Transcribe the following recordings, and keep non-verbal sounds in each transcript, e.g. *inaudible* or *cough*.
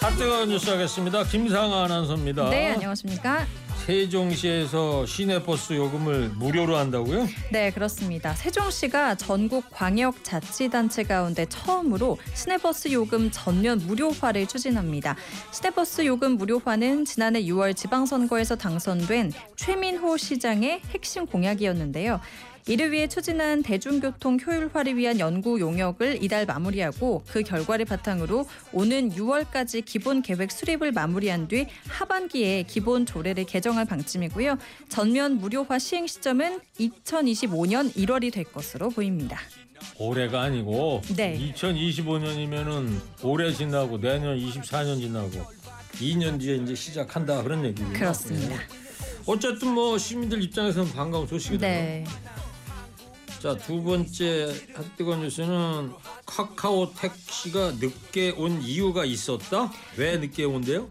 핫 뜨거 뉴스 하겠습니다. 김상아 아나운서입니다. 네, 안녕하십니까? 세종시에서 시내버스 요금을 무료로 한다고요? 네, 그렇습니다. 세종시가 전국 광역 자치단체 가운데 처음으로 시내버스 요금 전면 무료화를 추진합니다. 시내버스 요금 무료화는 지난해 6월 지방선거에서 당선된 최민호 시장의 핵심 공약이었는데요. 이를 위해 추진한 대중교통 효율화를 위한 연구 용역을 이달 마무리하고 그 결과를 바탕으로 오는 6월까지 기본 계획 수립을 마무리한 뒤 하반기에 기본 조례를 개정할 방침이고요. 전면 무료화 시행 시점은 2025년 1월이 될 것으로 보입니다. 올해가 아니고 네. 2025년이면은 올해 지나고 내년 24년 지나고 2년 뒤에 이제 시작한다 그런 얘기군요. 그렇습니다. 네. 어쨌든 뭐 시민들 입장에서는 반가운 소식이네요. 네. 자, 두 번째 핫뜨거 뉴스는 카카오 택시가 늦게 온 이유가 있었다? 왜 늦게 온대요?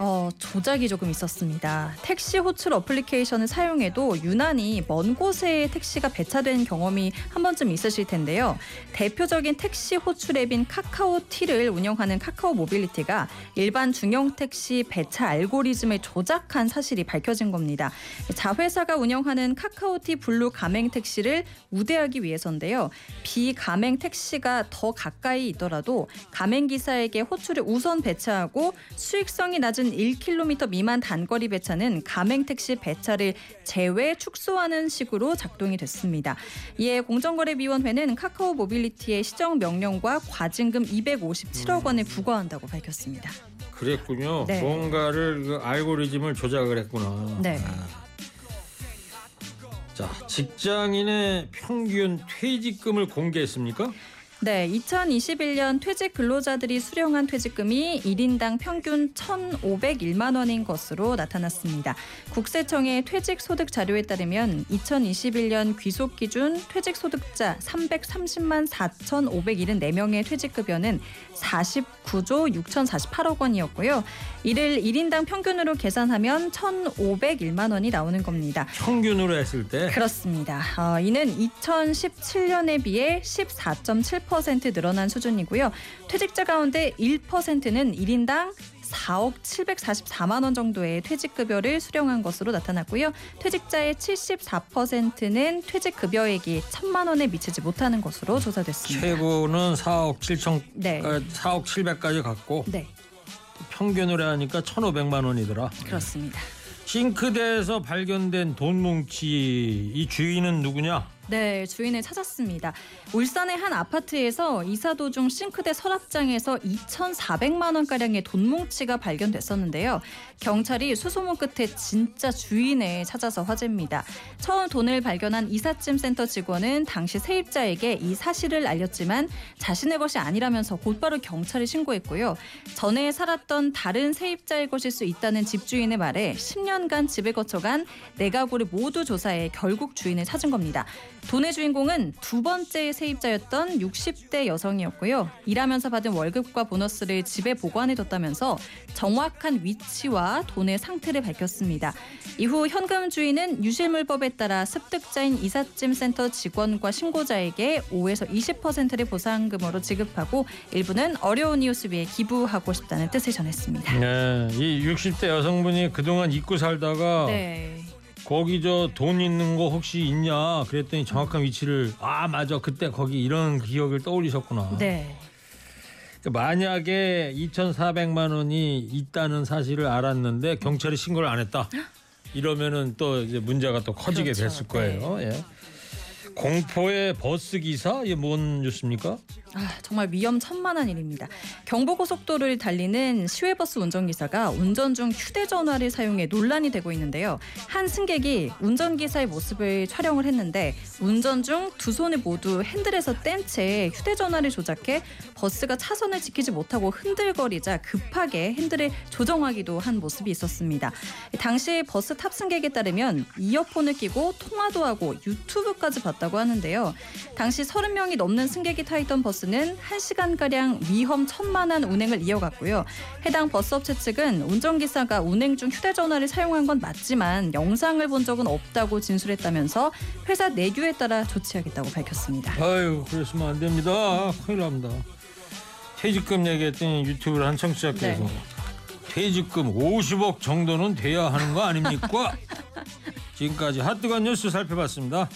어, 조작이 조금 있었습니다. 택시 호출 어플리케이션을 사용해도 유난히 먼 곳에 택시가 배차된 경험이 한 번쯤 있으실 텐데요. 대표적인 택시 호출 앱인 카카오T를 운영하는 카카오 모빌리티가 일반 중형 택시 배차 알고리즘을 조작한 사실이 밝혀진 겁니다. 자회사가 운영하는 카카오T 블루 가맹 택시를 우대하기 위해서인데요. 비가맹 택시가 더 가까이 있더라도 가맹 기사에게 호출을 우선 배차하고 수익성이 낮은 1km 미만 단거리 배차는 가맹 택시 배차를 제외 축소하는 식으로 작동이 됐습니다. 이에 공정거래위원회는 카카오 모빌리티의 시정 명령과 과징금 257억 원을 부과한다고 밝혔습니다. 그랬군요. 네. 뭔가를 그 알고리즘을 조작을 했구나. 네. 자, 직장인의 평균 퇴직금을 공개했습니까? 네, 2021년 퇴직 근로자들이 수령한 퇴직금이 1인당 평균 1,501만 원인 것으로 나타났습니다. 국세청의 퇴직 소득 자료에 따르면 2021년 귀속 기준 퇴직 소득자 330만 4,574명의 퇴직 급여는 49조 6,048억 원이었고요. 이를 1인당 평균으로 계산하면 1,501만 원이 나오는 겁니다. 평균으로 했을 때 그렇습니다. 어, 이는 2017년에 비해 14.7% 늘어난 수준이고요. 퇴직자 가운데 1%는 1인당 4억 744만 원 정도의 퇴직급여를 수령한 것으로 나타났고요. 퇴직자의 74%는 퇴직급여액이 1천만 원에 미치지 못하는 것으로 조사됐습니다. 최고는 4억 7천, 네. 어, 4억 700까지 갔고 네, 평균으로 하니까 1,500만 원이더라. 그렇습니다. 싱크대에서 발견된 돈 뭉치 이 주인은 누구냐? 네, 주인을 찾았습니다. 울산의 한 아파트에서 이사 도중 싱크대 서랍장에서 2,400만 원 가량의 돈 뭉치가 발견됐었는데요. 경찰이 수소문 끝에 진짜 주인을 찾아서 화제입니다. 처음 돈을 발견한 이삿짐 센터 직원은 당시 세입자에게 이 사실을 알렸지만 자신의 것이 아니라면서 곧바로 경찰에 신고했고요. 전에 살았던 다른 세입자의 것일 수 있다는 집주인의 말에 10년간 집을 거쳐간 네 가구를 모두 조사해 결국 주인을 찾은 겁니다. 돈의 주인공은 두 번째 세입자였던 60대 여성이었고요. 일하면서 받은 월급과 보너스를 집에 보관해뒀다면서 정확한 위치와 돈의 상태를 밝혔습니다. 이후 현금 주인은 유실물법에 따라 습득자인 이삿짐 센터 직원과 신고자에게 5에서 20%를 보상금으로 지급하고 일부는 어려운 이웃을 위해 기부하고 싶다는 뜻을 전했습니다. 네, 이 60대 여성분이 그동안 잊고 살다가 네. 거기 저 돈 있는 거 혹시 있냐 그랬더니 정확한 위치를 아 맞아 그때 거기 이런 기억을 떠올리셨구나. 네. 그러니까 만약에 2,400만 원이 있다는 사실을 알았는데 경찰이 신고를 안 했다. 이러면은 또 이제 문제가 또 커지게 그렇죠. 됐을 거예요. 예. 공포의 버스 기사 이게 뭔 뉴스입니까? 아, 정말 위험천만한 일입니다. 경부고속도로를 달리는 시외버스 운전기사가 운전 중 휴대전화를 사용해 논란이 되고 있는데요. 한 승객이 운전기사의 모습을 촬영을 했는데 운전 중 두 손을 모두 핸들에서 뗀 채 휴대전화를 조작해 버스가 차선을 지키지 못하고 흔들거리자 급하게 핸들을 조정하기도 한 모습이 있었습니다. 당시 버스 탑승객에 따르면 이어폰을 끼고 통화도 하고 유튜브까지 봤다고 하는데요. 당시 30명이 넘는 승객이 타 있던 버스 는 1시간가량 위험 천만한 운행을 이어갔고요. 해당 버스업체 측은 운전기사가 운행 중 휴대전화를 사용한 건 맞지만 영상을 본 적은 없다고 진술했다면서 회사 내규에 따라 조치하겠다고 밝혔습니다. 아유 그러시면 안 됩니다. 큰일 납니다. 퇴직금 얘기했더니 유튜브를 한 청취자께서 네. 퇴직금 50억 정도는 돼야 하는 거 아닙니까? *laughs* 지금까지 핫뜨거 뉴스 살펴봤습니다.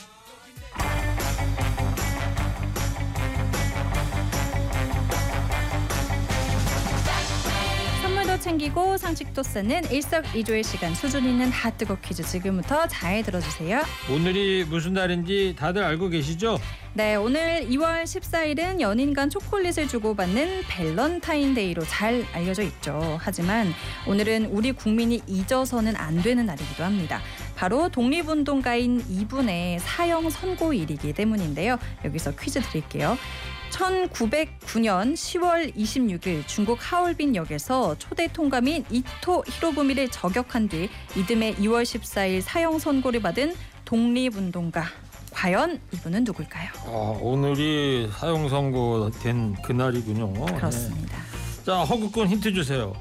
챙기고 상식도 쌓는 일석이조의 시간 수준 있는 핫뜨거 퀴즈 지금부터 잘 들어주세요. 오늘이 무슨 날인지 다들 알고 계시죠? 네, 오늘 2월 14일은 연인 간 초콜릿을 주고받는 밸런타인데이로 잘 알려져 있죠. 하지만 오늘은 우리 국민이 잊어서는 안 되는 날이기도 합니다. 바로 독립운동가인 이분의 사형 선고일이기 때문인데요. 여기서 퀴즈 드릴게요. 1909년 10월 26일 중국 하얼빈 역에서 초대 통감인 이토 히로부미를 저격한 뒤 이듬해 2월 14일 사형 선고를 받은 독립운동가 과연 이분은 누굴까요? 아, 오늘이 사형 선고된 그날이군요. 네. 그렇습니다. 자 허국군 힌트 주세요.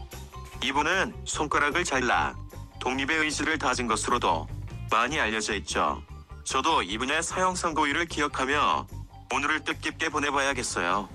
이분은 손가락을 잘라 독립의 의지를 다진 것으로도 많이 알려져 있죠. 저도 이분의 사형 선고일을 기억하며 오늘을 뜻깊게 보내봐야겠어요.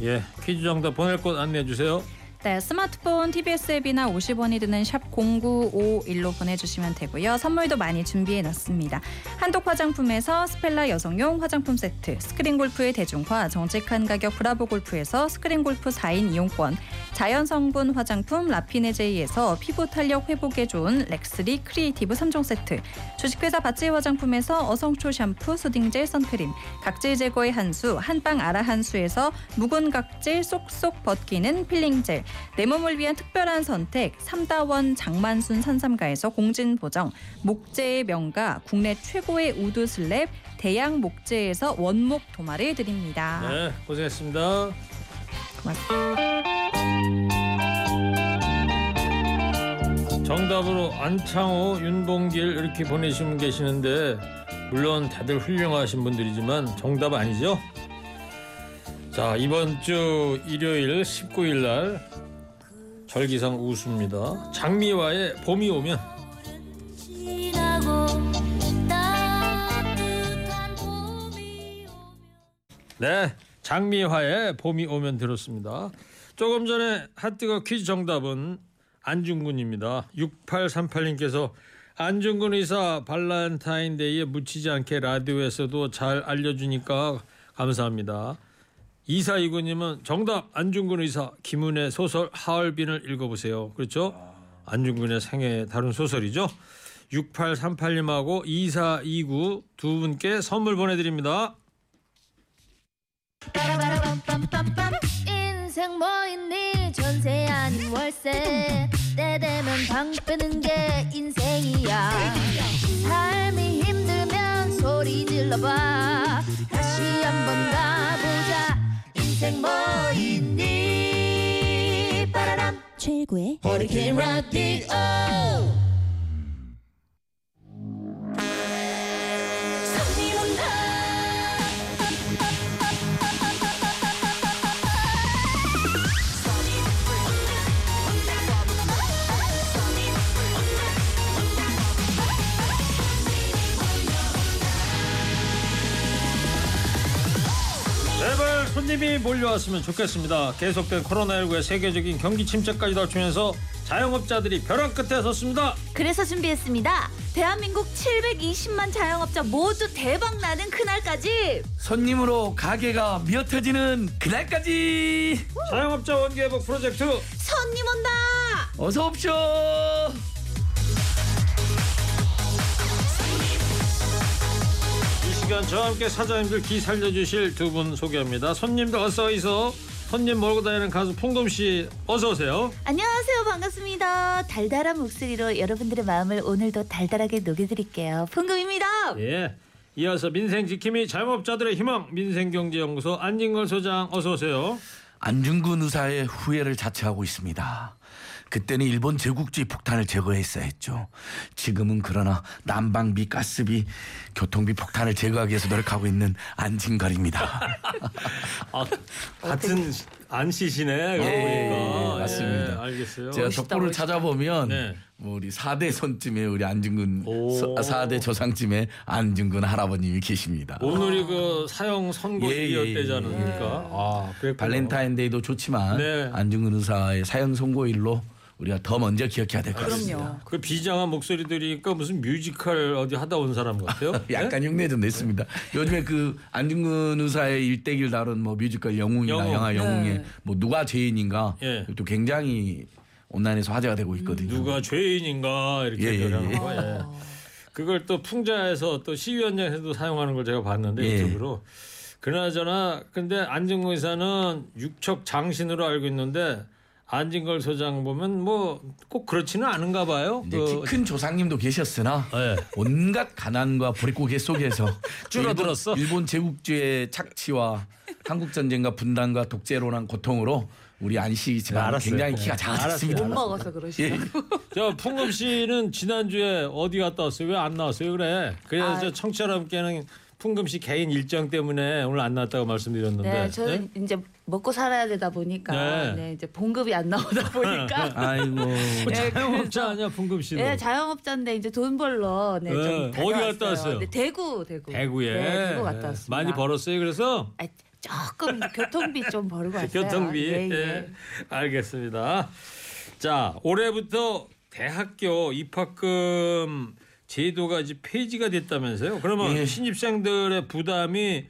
예 퀴즈 정답 보낼 곳 안내해 주세요. 네, 스마트폰 TBS 앱이나 50원이 드는 샵 0951로 보내주시면 되고요. 선물도 많이 준비해 놨습니다. 한독 화장품에서 스펠라 여성용 화장품 세트, 스크린 골프의 대중화, 정직한 가격 브라보 골프에서 스크린 골프 4인 이용권, 자연 성분 화장품 라피네제이에서 피부 탄력 회복에 좋은 렉스리 크리에이티브 3종 세트, 주식회사 바찌 화장품에서 어성초 샴푸, soothing젤, 선크림, 각질 제거의 한수, 한방 아라 한수에서 묵은 각질 쏙쏙 벗기는 peeling젤, 내 몸을 위한 특별한 선택 삼다원 장만순 산삼가에서 공진 보정, 목재의 명가 국내 최고의 wood slab 대양 목재에서 원목 도마를 드립니다. 네 고생했습니다. 고맙습니다. 정답으로 안창호, 윤봉길 이렇게 보내시는 분 계시는데 물론 다들 훌륭하신 분들이지만 정답 아니죠? 자 이번 주 일요일 19일 날 절기상 우수입니다. 장미화의 봄이 오면 네 장미화의 봄이 오면 들었습니다. 조금 전에 핫뜨거 퀴즈 정답은 안중근입니다. 6838님께서 안중근 의사 발란타인데이에 묻히지 않게 라디오에서도 잘 알려주니까 감사합니다. 이사 이구님은 정답 안중근 의사 김은혜 소설 하얼빈을 읽어보세요. 그렇죠? 안중근의 생애 다룬 소설이죠. 6838님하고 2429 두 분께 선물 보내드립니다. 인생 뭐 있니 전세 아닌 월세 때 되면 방 빼는 게 인생이야 삶이 힘들면 소리 질러봐 다시 한번 가보자 인생 뭐 있니? 빠라람. 최고의 허리케인 라디오 손님이 몰려왔으면 좋겠습니다. 계속된 코로나19의 세계적인 경기 침체까지 닥치면서 자영업자들이 벼랑 끝에 섰습니다. 그래서 준비했습니다. 대한민국 720만 자영업자 모두 대박 나는 그날까지 손님으로 가게가 미어터지는 그날까지 자영업자 원기회복 프로젝트 손님 온다. 어서 옵쇼. 시간 저와 함께 사장님들 기 살려주실 두 분 소개합니다. 손님들 어서 있어. 손님 몰고 다니는 가수 풍금 씨 어서 오세요. 안녕하세요. 반갑습니다. 달달한 목소리로 여러분들의 마음을 오늘도 달달하게 녹여드릴게요. 풍금입니다. 예. 이어서 민생 지킴이 자영업자들의 희망 민생경제연구소 안진걸 소장 어서 오세요. 안중근 의사의 후회를 자처하고 있습니다. 그때는 일본 제국주의 폭탄을 제거했어야 했죠. 지금은 그러나 난방비, 가스비, 교통비 폭탄을 제거하기 위해서 노력하고 있는 안진걸입니다. *laughs* 아, 같은 안 씨시네. 그러고 예, 보니까. 예, 맞습니다. 예, 알겠어요. 제가 멋있다. 찾아보면 네. 뭐 우리 4대 손쯤에 우리 안중근 오. 4대 조상쯤에 안중근 할아버님이 계십니다. 오늘이 그 사형 선고 일이었대지 예, 예, 예. 않습니까? 아. 발렌타인데이도 좋지만 네. 안중근 의사의 사형 선고일로 우리가 더 먼저 기억해야 될 것 같습니다. 그럼요. 그 비장한 목소리 들으니까 무슨 뮤지컬 어디 하다 온 사람 같아요. *laughs* 약간 흉내 좀 냈습니다. 요즘에 그 안중근 의사의 일대기를 다룬 뭐 뮤지컬 영웅이나 영웅. 영화 영웅에 네. 뭐 누가 죄인인가 예. 또 굉장히 온라인에서 화제가 되고 있거든요. 누가 죄인인가 이렇게 예, 예, 표현하는 예. 거. 예. 그걸 또 풍자에서 또 시위 현장에서도 사용하는 걸 제가 봤는데 예. 유튜브로. 그나저나 근데 안진걸 의사는 육척 장신으로 알고 있는데 안진걸 소장 보면 뭐 꼭 그렇지는 않은가 봐요. 그- 키큰 조상님도 계셨으나 예. 온갖 가난과 보릿고개 속에서 *laughs* 줄어들었어? 일본, 일본 제국주의 착취와 한국 전쟁과 분단과 독재로란 고통으로 우리 안씨 집안 알았어요. 굉장히 네. 키가 작아졌습니다. 알았어요. 먹어서 그러시죠. 예. *laughs* 저 풍금 씨는 지난주에 어디 갔다 왔어요? 왜 안 나왔어요? 그래. 그래서 아. 저 청취자분께는 풍금 씨 개인 일정 때문에 오늘 안 나왔다고 말씀드렸는데. 네, 저는 이제 먹고 살아야 되다 보니까 네. 네, 이제 봉급이 안 나오다 *laughs* 보니까 아이고 뭐 네, 자영업자 아니야 풍금 씨도. 네, 자영업자인데 이제 돈 벌러 네, 네, 좀 어디 다녀왔어요. 갔다 왔어요? 네, 대구, 대구. 대구에 네, 대구 갔다 왔습니다. 많이 벌었어요. 그래서 아, 조금 교통비 좀 벌고 왔어요. 교통비. 예, 예. 예. 알겠습니다. 자 올해부터 대학교 입학금 제도가 이제 폐지가 됐다면서요? 그러면 예. 신입생들의 부담이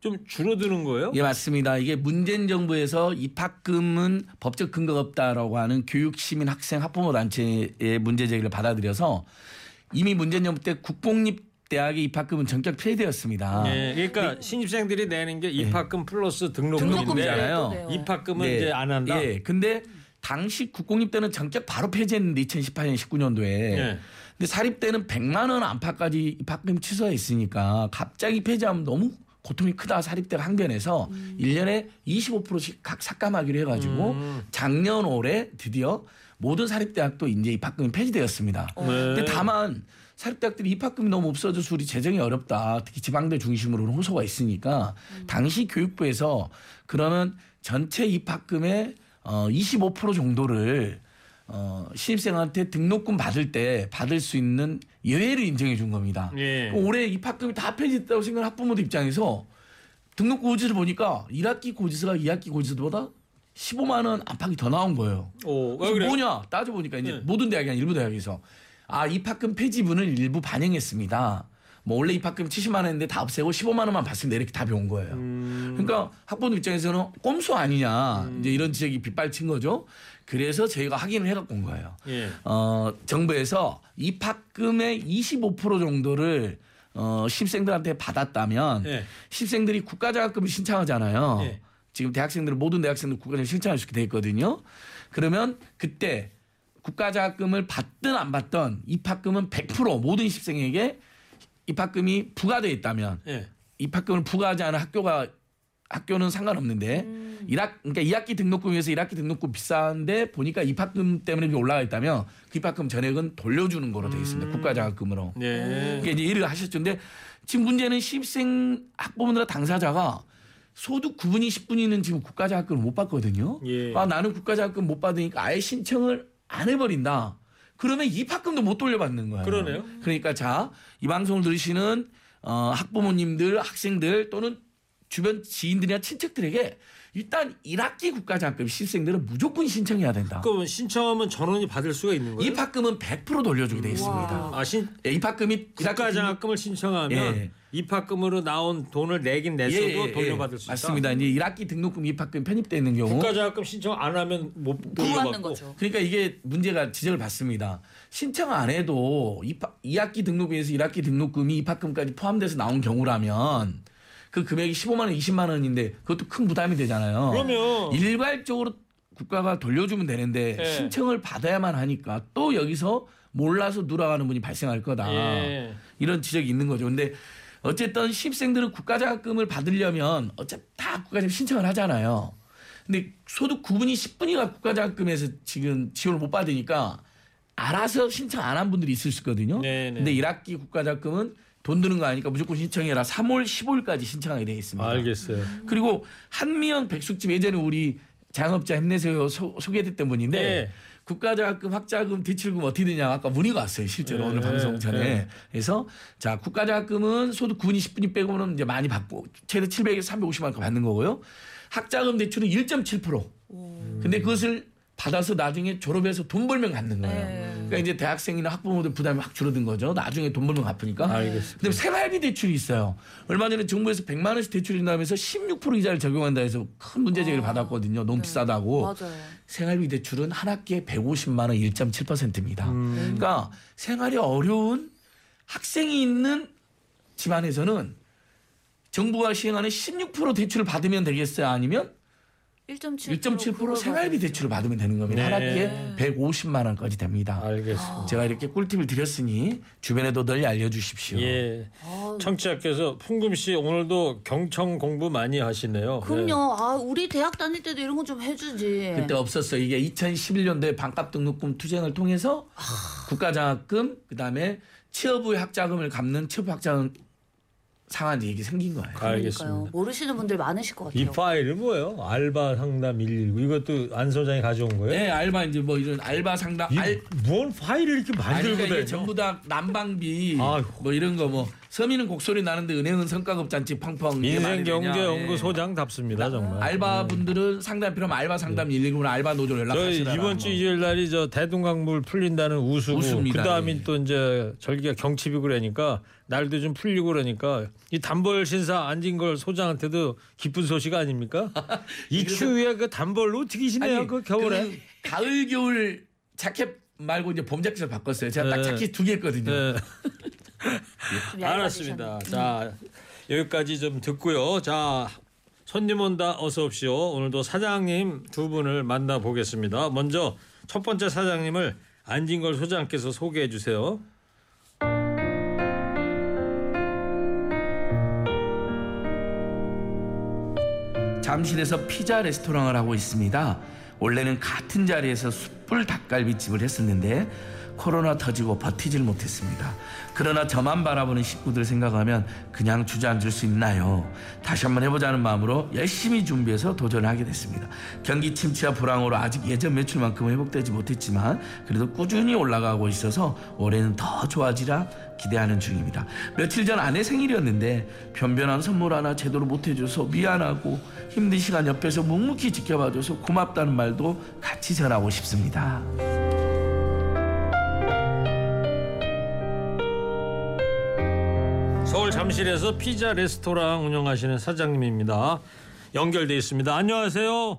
좀 줄어드는 거예요? 예 맞습니다. 이게 문재인 정부에서 입학금은 법적 근거가 없다라고 하는 교육 시민 학생 학부모 단체의 문제 제기를 받아들여서 이미 문재인 정부 때 국공립 대학의 입학금은 전격 폐지되었습니다. 예, 그러니까 신입생들이 내는 게 입학금 플러스 등록금인데 등록금이잖아요. 네. 입학금은 네. 이제 안 한다. 예. 근데 당시 국공립 때는 전격 바로 폐지했는데 2018년 19년도에. 예. 근데 사립 때는 100만 원 안팎까지 입학금 취소했으니까 갑자기 폐지하면 너무 고통이 크다 사립대가 항변해서 일 1년에 25%씩 각 삭감하기로 해가지고 음. 작년 올해 드디어 모든 사립대학도 이제 입학금이 폐지되었습니다. 네. 근데 다만 사립대학들이 입학금이 너무 없어져서 우리 재정이 어렵다. 특히 지방대 중심으로는 호소가 있으니까 당시 교육부에서 그러면 전체 입학금의 어, 25% 정도를 어, 신입생한테 등록금 받을 때 받을 수 있는 예외를 인정해 준 겁니다. 예. 올해 입학금이 다 폐지됐다고 생각하는 학부모들 입장에서 등록금 고지를 보니까 1학기 고지서가 2학기 고지서보다 15만 원 안팎이 더 나온 거예요. 오, 왜 그래서 그래? 뭐냐 따져 보니까 이제 네. 모든 대학이 아니라 일부 대학에서 아 입학금 폐지분을 일부 반영했습니다. 뭐 원래 입학금 70만 원인데 다 없애고 15만 원만 받습니다. 이렇게 답이 온 거예요. 음. 그러니까 학부모 입장에서는 꼼수 아니냐 이제 이런 지적이 빗발친 거죠. 그래서 저희가 확인을 해갖고 온 거예요. 예. 어, 정부에서 입학금의 25% 정도를 어, 신입생들한테 받았다면 예. 신입생들이 국가장학금을 신청하잖아요. 예. 지금 대학생들은 모든 대학생들 국가장학 신청할 수 있게 돼 있거든요. 그러면 그때 국가장학금을 받든 안 받든 입학금은 100% 모든 신입생에게 입학금이 부과돼 있다면 예. 입학금을 부과하지 않은 학교가 학교는 상관없는데 일학 그러니까 2학기 등록금에서 1학기 등록금 비싼데 보니까 입학금 때문에 올라가 있다면 그 입학금 전액은 돌려주는 거로 돼 있습니다. 국가장학금으로. 예. 그게 이제 일을 하셨죠. 근데 지금 문제는 신입생 학부모들과 당사자가 소득 9분위 10분위는 지금 국가장학금을 못 받거든요. 예. 아 나는 국가장학금 못 받으니까 아예 신청을 안 해버린다. 그러면 입학금도 못 돌려받는 거예요. 그러네요. 그러니까 자 이 방송을 들으시는 어, 학부모님들, 학생들 또는 주변 지인들이나 친척들에게 일단 1학기 국가장학금 신생들은 무조건 신청해야 된다. 그러면 신청하면 전원이 받을 수가 있는 거예요? 입학금은 100% 돌려주게 돼 있습니다. 아, 신, 예, 입학금이 국가장학금을 신청하면 예. 입학금으로 나온 돈을 내긴 냈어도 예, 예, 돌려받을 예. 수 있다. 맞습니다. 이제 1학기 등록금 입학금 편입돼 있는 경우 국가장학금 신청 안 하면 못 돌려받고. 거죠. 그러니까 이게 문제가 지적을 받습니다. 신청 안 해도 입학 2학기 등록금에서 1학기 등록금이 입학금까지 포함돼서 나온 경우라면 그 금액이 15만 원, 20만 원인데 그것도 큰 부담이 되잖아요. 그러면 일괄적으로 국가가 돌려주면 되는데 예. 신청을 받아야만 하니까 또 여기서 몰라서 누락하는 분이 발생할 거다. 예. 이런 지적이 있는 거죠. 근데 어쨌든 신입생들은 국가장학금을 받으려면 어차피 다 국가장학금 신청을 하잖아요. 근데 소득 9분이 10분이가 국가장학금에서 지금 지원을 못 받으니까 알아서 신청 안 한 분들이 있을 수 있거든요. 네, 네. 근데 1학기 국가장학금은 돈 드는 거 아니까 무조건 신청해라. 3월 15일까지 신청하게 돼 있습니다. 알겠어요. 그리고 한미영 백숙집 예전에 우리 장업자 힘내세요 소, 소개됐던 분인데 네. 국가장학금 학자금 대출금 어떻게 되냐 아까 문의가 왔어요 실제로 네, 오늘 방송 전에 네. 그래서 자 국가장학금은 소득 9분이 10분이 빼고는 이제 많이 받고 최대 700에서 350만 원 받는 거고요 학자금 대출은 1.7% 근데 그것을 받아서 나중에 졸업해서 돈 벌면 갚는 거예요. 네. 그러니까 이제 대학생이나 학부모들 부담이 확 줄어든 거죠. 나중에 돈 벌면 갚으니까. 알겠습니다. 근데 생활비 대출이 있어요. 얼마 전에 정부에서 100만 원씩 대출이 나면서 16% 이자를 적용한다 해서 큰 문제 제기를 받았거든요. 너무 비싸다고. 맞아요. 생활비 대출은 한 학기에 150만 원 1.7%입니다. 음. 그러니까 생활이 어려운 학생이 있는 집안에서는 정부가 시행하는 16% 대출을 받으면 되겠어요? 아니면 1.7% 1.7% 생활비 대출을 받으면 되는 겁니다. 한 네. 학기에 150만 원까지 됩니다. 알겠습니다. 제가 이렇게 꿀팁을 드렸으니 주변에도 널리 알려주십시오. 예. 청취자께서 풍금 씨 오늘도 경청 공부 많이 하시네요. 그럼요. 아 우리 대학 다닐 때도 이런 거 좀 해주지. 그때 없었어. 이게 2011년도에 반값 등록금 투쟁을 통해서 국가장학금 그다음에 취업 후의 학자금을 갚는 취업 학자금 상한제 이게 생긴 거예요. 네. 그러니까요. 알겠습니다. 모르시는 분들 많으실 것 같아요. 이 파일은 뭐예요? 알바 상담 119 이것도 안 소장이 가져온 거예요? 네, 알바 이제 뭐 이런 알바 상담 이 알 뭔 파일을 이렇게 만들고 그러니까 이게 다녀? 전부 다 난방비 아이고. 뭐 이런 거 뭐 서민은 곡소리 나는데 은행은 성과급 잔치 펑펑 이게 말이 인생 되냐. 경제 예. 연구 소장답습니다 정말. 알바분들은 상담 필요하면 알바 상담 119나 알바 노조 연락하시라. 이번 주 일요일 날이 저 대동강물 풀린다는 우수고. 그다음에 예. 또 이제 절기가 경칩이고 그러니까 날도 좀 풀리고 그러니까 이 단벌 신사 안진걸 소장한테도 기쁜 소식 아닙니까? *laughs* 이 추위에 그 단벌로 어떻게 지내요 그 겨울에? 그 가을 겨울 자켓 말고 이제 봄 자켓을 바꿨어요. 제가 딱 네. 자켓 두개 했거든요. 네. *laughs* 좀 알았습니다. 자 여기까지 좀 듣고요. 자 손님 온다 어서 오십시오. 오늘도 사장님 두 분을 만나 보겠습니다. 먼저 첫 번째 사장님을 안진걸 소장께서 소개해 주세요. 잠실에서 피자 레스토랑을 하고 있습니다. 원래는 같은 자리에서 숯불 닭갈비집을 했었는데 코로나 터지고 버티질 못했습니다. 그러나 저만 바라보는 식구들 생각하면 그냥 주저앉을 수 있나요? 다시 한번 해보자는 마음으로 열심히 준비해서 도전하게 됐습니다. 경기 침체와 불황으로 아직 예전 매출만큼 회복되지 못했지만 그래도 꾸준히 올라가고 있어서 올해는 더 좋아지라 기대하는 중입니다. 며칠 전 아내 생일이었는데 변변한 선물 하나 제대로 못 해줘서 미안하고 힘든 시간 옆에서 묵묵히 지켜봐줘서 고맙다는 말도 같이 전하고 싶습니다. 서울 잠실에서 피자 레스토랑 운영하시는 사장님입니다. 연결돼 있습니다. 안녕하세요.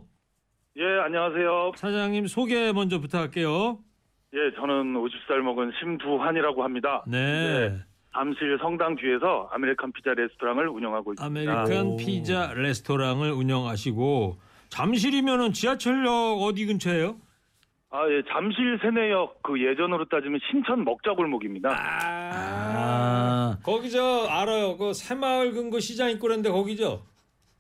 예, 안녕하세요. 사장님 소개 먼저 부탁할게요. 예, 저는 50살 먹은 심두환이라고 합니다. 네. 잠실 성당 뒤에서 아메리칸 피자 레스토랑을 운영하고 있습니다. 아메리칸 오. 피자 레스토랑을 운영하시고 잠실이면은 지하철역 어디 근처예요? 아, 예, 잠실새내역 그 예전으로 따지면 신천 먹자골목입니다. 아, 거기 저 알아요. 그 새마을 금고 시장 있고 그런데 거기죠.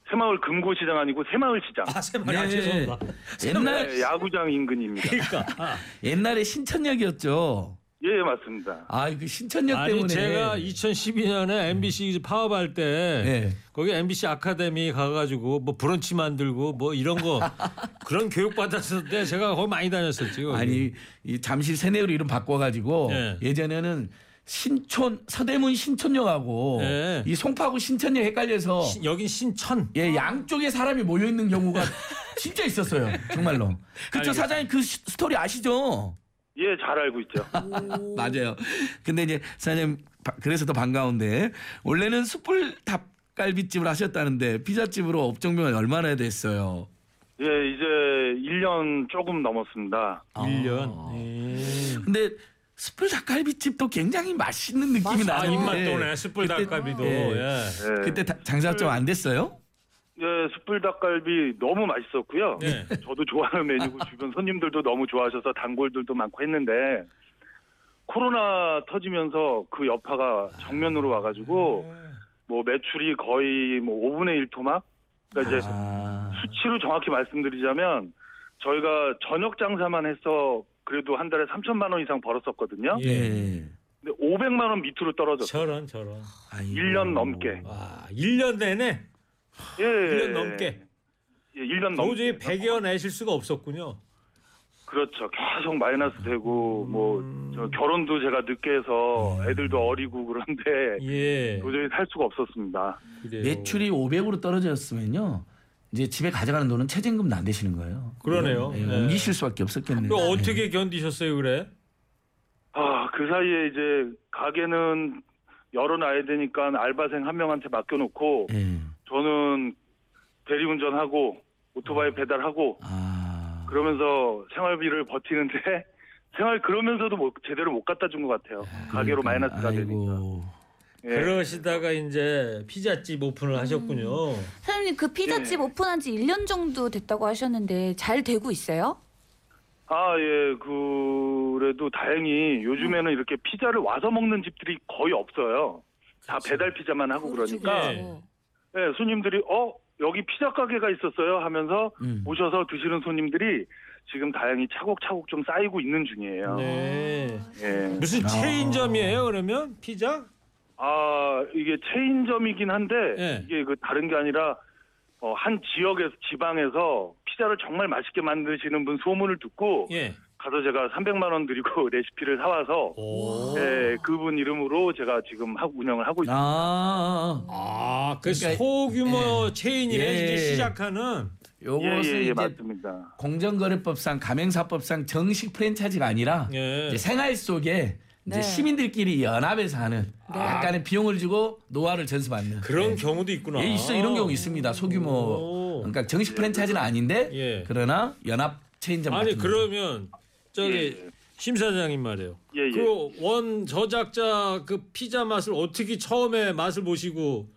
새마을 금고시장 아니고 새마을 시장. 아 새마을 아, 네. 죄송합니다. 옛날 네, 야구장 인근입니다. 그러니까 아, 옛날에 신천역이었죠. 예, 맞습니다. 아, 그 신천역 아니 때문에 제가 2012년에 MBC 파업할 때 네. 거기 MBC 아카데미 가가지고 뭐 브런치 만들고 뭐 이런 거 *laughs* 그런 교육 받았을 때 제가 거기 많이 다녔었지. 거기. 아니 이 잠실 세내로 이름 바꿔가지고 예. 예전에는 신촌 서대문 신촌역하고 네. 이 송파구 신천역 헷갈려서 신- 여긴 신천. 예 양쪽에 사람이 모여 있는 경우가 *laughs* 진짜 있었어요. 정말로. 그쵸 알겠습니다. 사장님 그 시- 스토리 아시죠? 예, 잘 알고 있죠. *laughs* 맞아요. 근데 이제 사장님 바- 그래서 더 반가운데 원래는 숯불 닭갈비집을 하셨다는데 피자집으로 업종명이 얼마나 됐어요? 예, 이제 1년 조금 넘었습니다. 아. 1년. 예. 근데 숯불 닭갈비집도 굉장히 맛있는 느낌이 아, 나는데 입맛 도네. 숯불 그때- 닭갈비도. 예. 예. 예, 그때 다- 장사 좀안 됐어요? 예, 숯불 닭갈비 너무 맛있었고요. 예. 저도 좋아하는 메뉴고 *laughs* 주변 손님들도 너무 좋아하셔서 단골들도 많고 했는데 코로나 터지면서 그 여파가 정면으로 와가지고 뭐 매출이 거의 뭐 5분의 1 토막. 그러니까 이제 아. 수치로 정확히 말씀드리자면 저희가 저녁 장사만 해서 그래도 한 달에 3천만 원 이상 벌었었거든요. 예. 예. 근데 500만 원 밑으로 떨어졌어요. 저런 저런. 아이고. 1년 넘게. 와, 1년 내내 예. 1년 넘게. 예, 1년 도저히 넘게. 배겨 내실 수가 없었군요. 그렇죠. 계속 마이너스 되고 뭐 저 결혼도 제가 늦게 해서 애들도 어리고 그런데 예. 도저히 살 수가 없었습니다. 그래요. 매출이 500으로 떨어졌으면요. 이제 집에 가져가는 돈은 최저임금도 안 되시는 거예요. 그러네요. 예, 네. 옮기실 수밖에 없었겠네요. 그 어떻게 견디셨어요, 그래? 아, 그 사이에 이제 가게는 열어놔야 되니까 알바생 한 명한테 맡겨놓고 예. 예. 저는 대리운전하고 오토바이 배달하고 아. 그러면서 생활비를 버티는데 *laughs* 생활 그러면서도 뭐 제대로 못 갖다 준 것 같아요. 가게로 그러니까, 마이너스가 되니까. 아이고. 예. 그러시다가 이제 피자집 오픈을 하셨군요. 사장님 그 피자집 예. 오픈한 지 1년 정도 됐다고 하셨는데 잘 되고 있어요? 아, 예, 그래도 다행히 요즘에는 이렇게 피자를 와서 먹는 집들이 거의 없어요. 다 배달 피자만 하고 그렇죠, 그러니까 예. 예, 손님들이 어 여기 피자 가게가 있었어요 하면서 음. 오셔서 드시는 손님들이 지금 다행히 차곡차곡 좀 쌓이고 있는 중이에요. 네. 예. 무슨 아. 체인점이에요, 그러면? 피자? 아 이게 체인점이긴 한데 예. 이게 그 다른 게 아니라 어, 한 지역에서 지방에서 피자를 정말 맛있게 만드시는 분 소문을 듣고 예. 가서 제가 300만 원 드리고 *laughs* 레시피를 사와서 오. 예, 그분 이름으로 제가 지금 하고 운영을 하고 있습니다. 아. 아, 그 그러니까- 소규모 체인이네, 예. 이제 시작하는. 요것은 예, 예, 예, 이제 맞습니다. 공정거래법상 가맹사법상 정식 프랜차이즈가 아니라 예. 이제 생활 속에 이제 네. 시민들끼리 연합해서 하는 약간의 비용을 주고 노하우를 전수받는 그런 네. 경우도 있구나. 예, 있어 이런 경우 있습니다. 소규모 오. 그러니까 정식 프랜차이즈는 아닌데 예. 그러나 연합 체인점 아니, 같은 그러면 저기 예. 심 사장님 말이에요. 예, 예. 그 원 저작자 그 피자 맛을 어떻게 처음에 맛을 보시고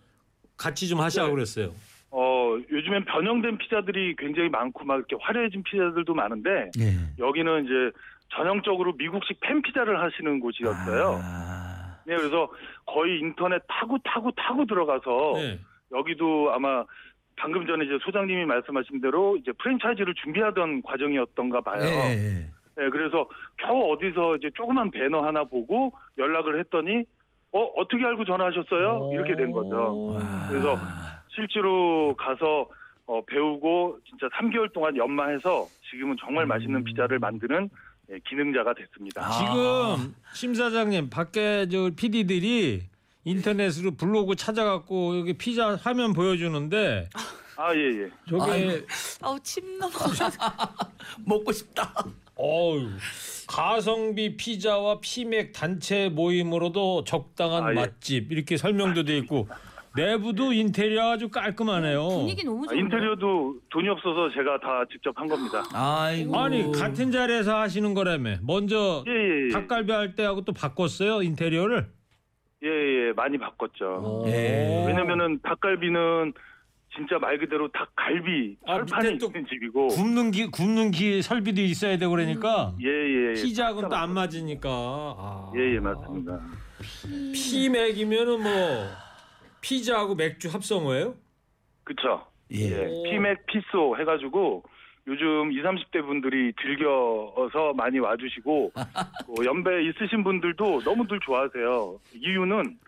같이 좀 하시라고 네. 그랬어요. 어, 요즘엔 변형된 피자들이 굉장히 많고 막 이렇게 화려해진 피자들도 많은데 예. 여기는 이제 전형적으로 미국식 팬 피자를 하시는 곳이었어요. 아. 네, 그래서 거의 인터넷 타고 타고 타고 들어가서 네. 여기도 아마 방금 전에 이제 소장님이 말씀하신 대로 이제 프랜차이즈를 준비하던 과정이었던가 봐요. 예, 예. 네, 그래서 겨우 어디서 이제 조그만 배너 하나 보고 연락을 했더니 어 어떻게 알고 전화하셨어요? 이렇게 된 거죠. 와. 그래서 실제로 가서 어, 배우고 진짜 3개월 동안 연마해서 지금은 정말 맛있는 피자를 만드는 예, 기능자가 됐습니다. 아. 지금 심 사장님 밖에 저 PD들이 인터넷으로 블로그 찾아갖고 여기 피자 화면 보여주는데 아, 예, 예. 저게 아우 침 넘어. *laughs* 먹고 싶다. 어우 가성비 피자와 피맥 단체 모임으로도 적당한 아, 예. 맛집 이렇게 설명도 돼 있고 내부도 인테리어 아주 깔끔하네요. 분위기 너무 아, 좋은데. 인테리어도 돈이 없어서 제가 다 직접 한 겁니다. 아이고. 아니 같은 자리에서 하시는 거라며. 먼저 예, 예, 예. 닭갈비 할 때하고 또 바꿨어요 인테리어를. 예, 예, 많이 바꿨죠. 예. 왜냐면은 닭갈비는 진짜 말 그대로 닭갈비 아, 철판이 밑에 또 있는 집이고 굽는 기 굽는 기 설비도 있어야 되고 그러니까 예, 예. 예. 피자하고는 또 안 맞으니까. 아. 예, 예, 맞습니다. 피맥이면은 뭐 피자하고 맥주 합성어예요? 그쵸? 예. 예. 피맥 피소 해가지고 요즘 20, 30대 분들이 즐겨서 많이 와주시고 뭐 *laughs* 연배 있으신 분들도 너무들 좋아하세요. 이유는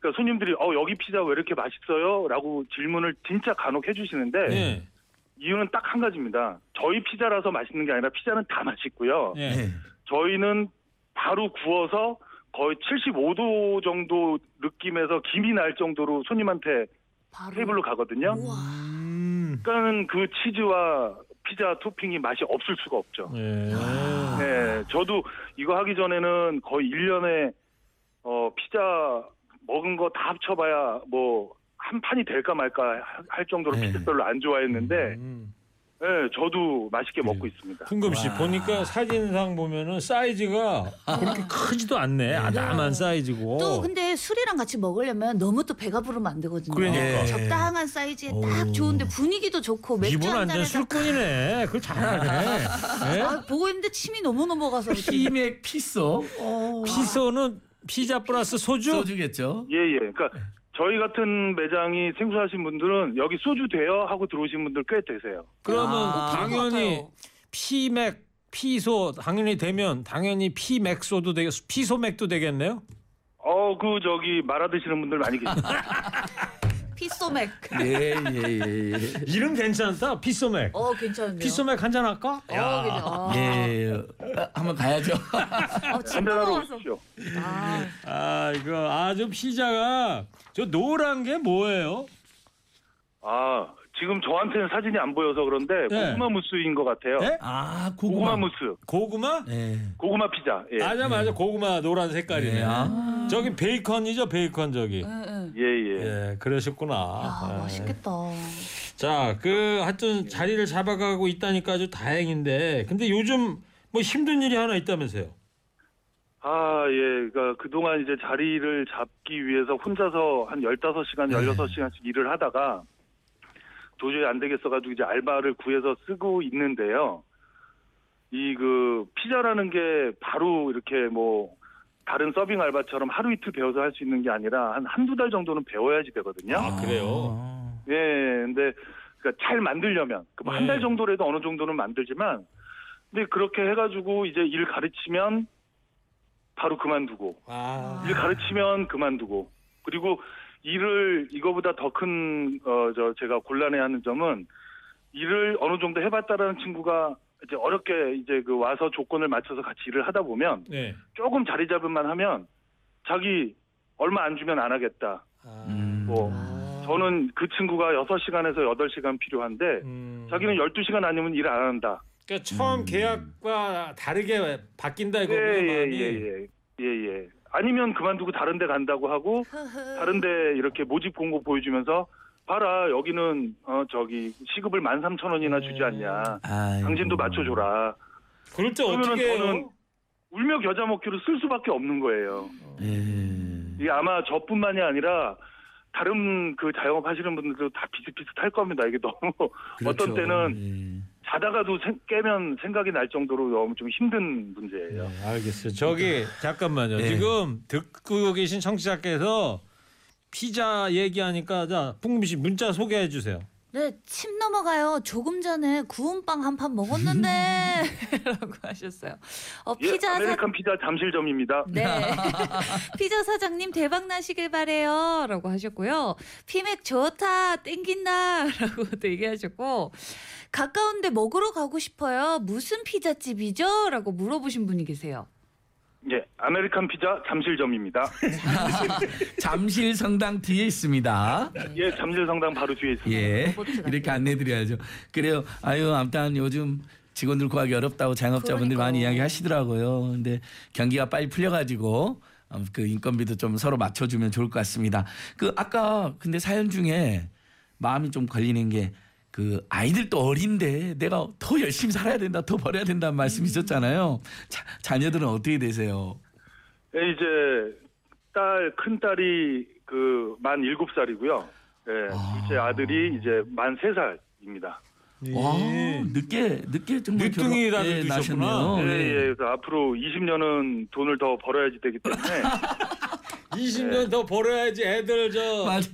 그러니까 손님들이 어 여기 피자 왜 이렇게 맛있어요?라고 질문을 진짜 간혹 해주시는데 예. 이유는 딱 한 가지입니다. 저희 피자라서 맛있는 게 아니라 피자는 다 맛있고요. 예. 예. 저희는 바로 구워서 거의 75도 정도 느낌에서 김이 날 정도로 손님한테 바로. 테이블로 가거든요. 우와. 음. 그러니까는 그 치즈와 피자 토핑이 맛이 없을 수가 없죠. 예. 네, 저도 이거 하기 전에는 거의 1년에 어 피자 먹은 거 다 합쳐봐야 뭐 한 판이 될까 말까 하- 할 정도로 네. 피자 별로 안 좋아했는데, 음. 네, 저도 맛있게 먹고 있습니다. 풍금 씨 와. 보니까 사진상 보면은 사이즈가 그렇게 *laughs* 크지도 않네. 아담한 사이즈고. 또 근데 술이랑 같이 먹으려면 너무 또 배가 부르면 안 되거든요. 그러니까. 적당한 사이즈에 오. 딱 좋은데 분위기도 좋고 맥주 이분 한 완전 잔에 술꾼이네. 그걸 잘하네. *laughs* 예? 아, 보고 있는데 침이 너무 넘어가서 피맥 피소 어. 피소는 피자 플러스 소주. 소주겠죠. 예, 예. 그러니까 저희 같은 매장이 생소하신 분들은 여기 소주 돼요 하고 들어오신 분들 꽤 되세요. 그러면 아. 당연히. 피맥 피소 당연히 되면 당연히 피맥소도 되겠 피소맥도 되겠네요. 어, 그 저기 말아 드시는 분들 많이 계십니다. *laughs* 피소맥. 예예예 예. 예. 이름 괜찮다. 피소맥. 어 괜찮은데요. 피소맥 한잔 할까? 어 그죠. 어. 예, 어, 한번 가야죠. 어, 침 한잔하러 넘어가서. 오십시오. 아, 아 이거 아주 피자가 저 노란 게 뭐예요? 아, 지금 저한테는 사진이 안 보여서 그런데 네. 고구마 무스인 것 같아요. 네? 아 고구마 고구마. 무스, 고구마? 예. 고구마 피자. 예, 맞아 맞아 고구마 노란 색깔이네. 네. 아. 저기 베이컨이죠 베이컨 저기. 응, 응. 예, 예. 예 그러셨구나. 야, 예. 맛있겠다. 자 그 하여튼 자리를 잡아가고 있다니까 아주 다행인데 근데 요즘 뭐 힘든 일이 하나 있다면서요? 아, 예. 그러니까 그동안 이제 자리를 잡기 위해서 혼자서 한 15시간, 16시간씩 일을 하다가 도저히 안 되겠어가지고 이제 알바를 구해서 쓰고 있는데요. 이 그 피자라는 게 바로 이렇게 뭐 다른 서빙 알바처럼 하루 이틀 배워서 할 수 있는 게 아니라 한 한두 달 정도는 배워야지 되거든요. 아 그래요? 아. 예, 근데 그러니까 잘 만들려면 그한달 네. 정도라도 어느 정도는 만들지만 근데 그렇게 해가지고 이제 일 가르치면 바로 그만두고 아 일 가르치면 그만두고 그리고 일을 이거보다 더 큰 어 저 제가 곤란해하는 점은 일을 어느 정도 해봤다라는 친구가 이제 어렵게 이제 그 와서 조건을 맞춰서 같이 일을 하다 보면 네. 조금 자리 잡을만 하면 자기 얼마 안 주면 안 하겠다. 아, 음. 뭐 저는 그 친구가 6시간에서 8시간 필요한데 음. 자기는 12시간 아니면 일 안 한다. 그러니까 처음 계약과 다르게 바뀐다 이거구나 예. 예, 예, 예, 예. 아니면 그만두고 다른 데 간다고 하고 다른 데 이렇게 모집 공고 보여주면서 봐라 여기는 어 저기 시급을 13,000원이나 주지 않냐. 아이고. 당신도 맞춰 줘라. 그럴 때 그러면은 어떻게? 저는 울며 겨자 먹기로 쓸 수밖에 없는 거예요. 예. 이게 아마 저뿐만이 아니라 다른 그 자영업 하시는 분들도 다 비슷비슷할 겁니다. 이게 너무 *laughs* 그렇죠. 어떤 때는 예. 자다가도 생- 깨면 생각이 날 정도로 너무 좀 힘든 문제예요. 네, 알겠어요. 저기 잠깐만요. 네. 지금 듣고 계신 청취자께서 피자 얘기하니까 자 풍금 씨 문자 소개해 주세요. 네, 침 넘어가요. 조금 전에 구운 빵 한 판 먹었는데 *laughs* 라고 하셨어요. 어, 예, 피자 사 아메리칸 피자 잠실점입니다. 네. *laughs* 피자 사장님 대박 나시길 바래요. 라고 하셨고요. 피맥 좋다. 땡긴다. *laughs* 라고 또 얘기하셨고. 가까운데 먹으러 가고 싶어요. 무슨 피자집이죠? 라고 물어보신 분이 계세요. 예, 아메리칸 피자 잠실점입니다. *laughs* 잠실 성당 뒤에 있습니다. 예, 잠실 성당 바로 뒤에 있습니다. 예. 이렇게 안내드려야죠. 그래요. 아유, 아무튼 요즘 직원들 구하기 어렵다고 자영업자분들이 그러니까요. 많이 이야기 하시더라고요. 근데 경기가 빨리 풀려가지고 어, 그 인건비도 좀 서로 맞춰주면 좋을 것 같습니다. 그 아까 근데 사연 중에 마음이 좀 걸리는 게 그 아이들도 어린데 내가 더 열심히 살아야 된다, 더 벌어야 된다는 말씀 있었잖아요. 자, 자녀들은 어떻게 되세요? 예, 이제 딸, 큰 딸이 그 만 7살이고요. 예, 아. 둘째 아들이 이제 만 3살입니다. 와, 늦게 늦게 정말 늦둥이 결혼- 다들 예. 나셨네요. 예, 예. 예, 그래서 앞으로 20년은 돈을 더 벌어야지 되기 때문에 *laughs* 20년 더 벌어야지 애들 저 *laughs* 맞아.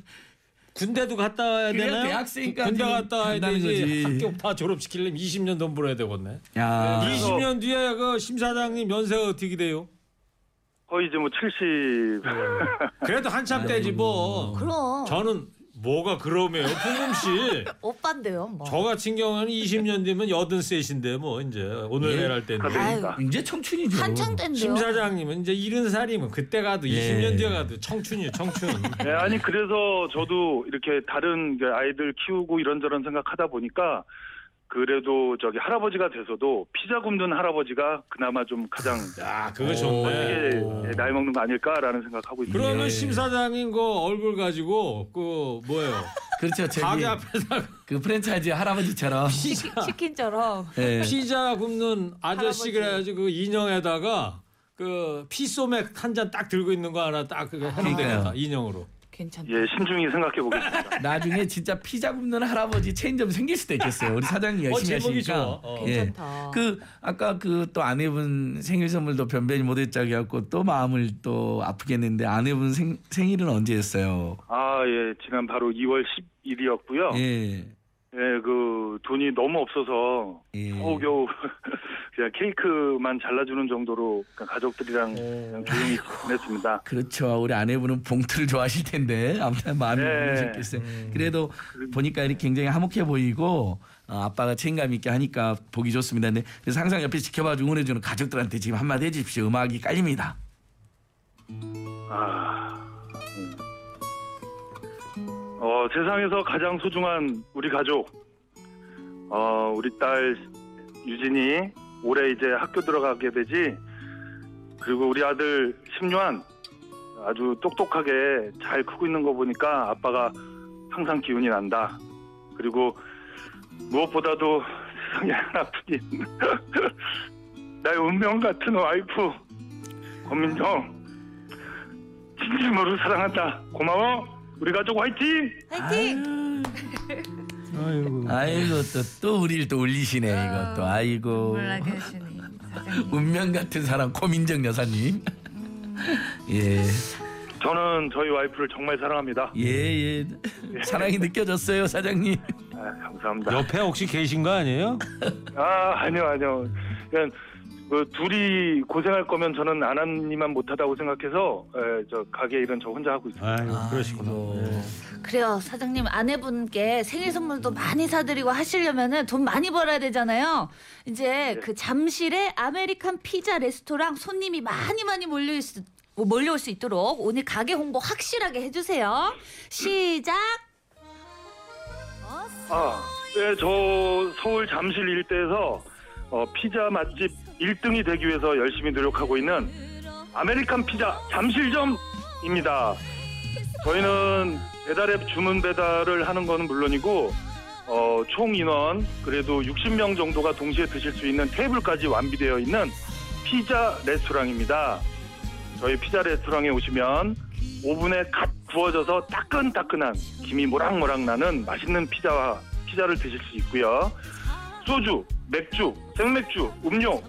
군대도 갔다 와야 되나요? 대학생까지 군대 갔다 와야 되지. 학교 다 졸업시키려면 20년 돈 벌어야 되겠네. 야. 20년 뒤에 그 심사장님 연세가 어떻게 돼요? 거의 이제 뭐 70. 그래도 한참 때지 뭐. 그럼. 저는 뭐가 그러me요, 풍금 씨. *laughs* 오빠인데요, 뭐. 저 같은 경우는 20년 뒤면 여든 셋인데 뭐 이제 오늘 예. 할 때인데. 축하드립니다. 이제 청춘이죠. 한창 때인데요. 심 사장님은 이제 이른 살이면 그때 가도 예. 20년 뒤에 가도 청춘이요, 청춘. 네, *laughs* 아니 그래서 저도 이렇게 다른 아이들 키우고 이런저런 생각하다 보니까 그래도 저기 할아버지가 돼서도 피자 굽는 할아버지가 그나마 좀 가장 야, 그거 좋네. 나이 먹는 거 아닐까라는 생각하고 있습니다. 그러면 예. 심 사장님 그 얼굴 가지고 그 뭐예요? *laughs* 그렇죠. 저기 가게 앞에다 그 프랜차이즈 할아버지처럼. 치- 치킨처럼. *laughs* 예. 피자 굽는 아저씨 할아버지. 그래가지고 그 인형에다가 그 피소맥 한 잔 딱 들고 있는 거 하나 딱 그거 해놓으면 그러니까요. 되겠다 인형으로. 괜찮다. 예, 신중히 생각해 보겠습니다. *laughs* 나중에 진짜 피자 굽는 할아버지 체인점 생길 수도 있겠어요. 우리 사장님 열심히 어, 제목이 하시니까. 좋아. 어. 예. 괜찮다. 그 아까 그 또 아내분 생일 선물도 변변히 못했자고 해갖고 또 마음을 또 아프겠는데 아내분 생, 생일은 언제였어요? 아, 예, 지난 바로 2월 10일이었고요. 예. 예, 그 돈이 너무 없어서 예. 겨우겨우 *laughs* 그냥 케이크만 잘라주는 정도로 가족들이랑 그냥 조용히 지냈습니다. 그렇죠. 우리 아내분은 봉투를 좋아하실 텐데 아무튼 마음이 네. 무르셨겠어요. 그래도 보니까 이렇게 굉장히 화목해 보이고 어, 아빠가 책임감 있게 하니까 보기 좋습니다. 근데 그래서 항상 옆에 지켜봐 주고 응원해주는 가족들한테 지금 한마디 해주십시오. 음악이 깔립니다. 아, 어, 세상에서 가장 소중한 우리 가족, 어, 우리 딸 유진이 올해 이제 학교 들어가게 되지, 그리고 우리 아들 심유한 아주 똑똑하게 잘 크고 있는 거 보니까 아빠가 항상 기운이 난다. 그리고 무엇보다도 *laughs* 세상에 하나뿐인 *laughs* 나의 운명 같은 와이프 권민정 진심으로 사랑한다. 고마워. 우리 가족 화이팅! 화이팅! 아이고. 아이고 또, 또 우리를 또 울리시네 이것도 아이고 몰라게 하시니 사장님. 운명 같은 사람 고민정 여사님 예. 저는 저희 와이프를 정말 사랑합니다. 예, 예. 사랑이 느껴졌어요, 사장님. 아, 감사합니다. 옆에 혹시 계신 거 아니에요? 아, 아니요, 아니요. 그냥 그 둘이 고생할 거면 저는 안 하느니만 못하다고 생각해서 에, 저 가게 일은 저 혼자 하고 있습니다. 아이고 그러시구나. 예. 그래요 사장님 아내분께 생일 선물도 많이 사드리고 하시려면은 돈 많이 벌어야 되잖아요. 이제 그 잠실에 아메리칸 피자 레스토랑 손님이 많이 많이 몰려 있, 몰려올 수 있도록 오늘 가게 홍보 확실하게 해주세요. 시작. 아, 네, 저 서울 잠실 일대에서 어, 피자 맛집 1등이 되기 위해서 열심히 노력하고 있는 아메리칸 피자 잠실점입니다. 저희는 배달앱 주문 배달을 하는 거는 물론이고 어, 총 인원 그래도 60명 정도가 동시에 드실 수 있는 테이블까지 완비되어 있는 피자 레스토랑입니다. 저희 피자 레스토랑에 오시면 오븐에 갓 구워져서 따끈따끈한 김이 모락모락 나는 맛있는 피자와 피자를 드실 수 있고요. 소주, 맥주, 생맥주, 음료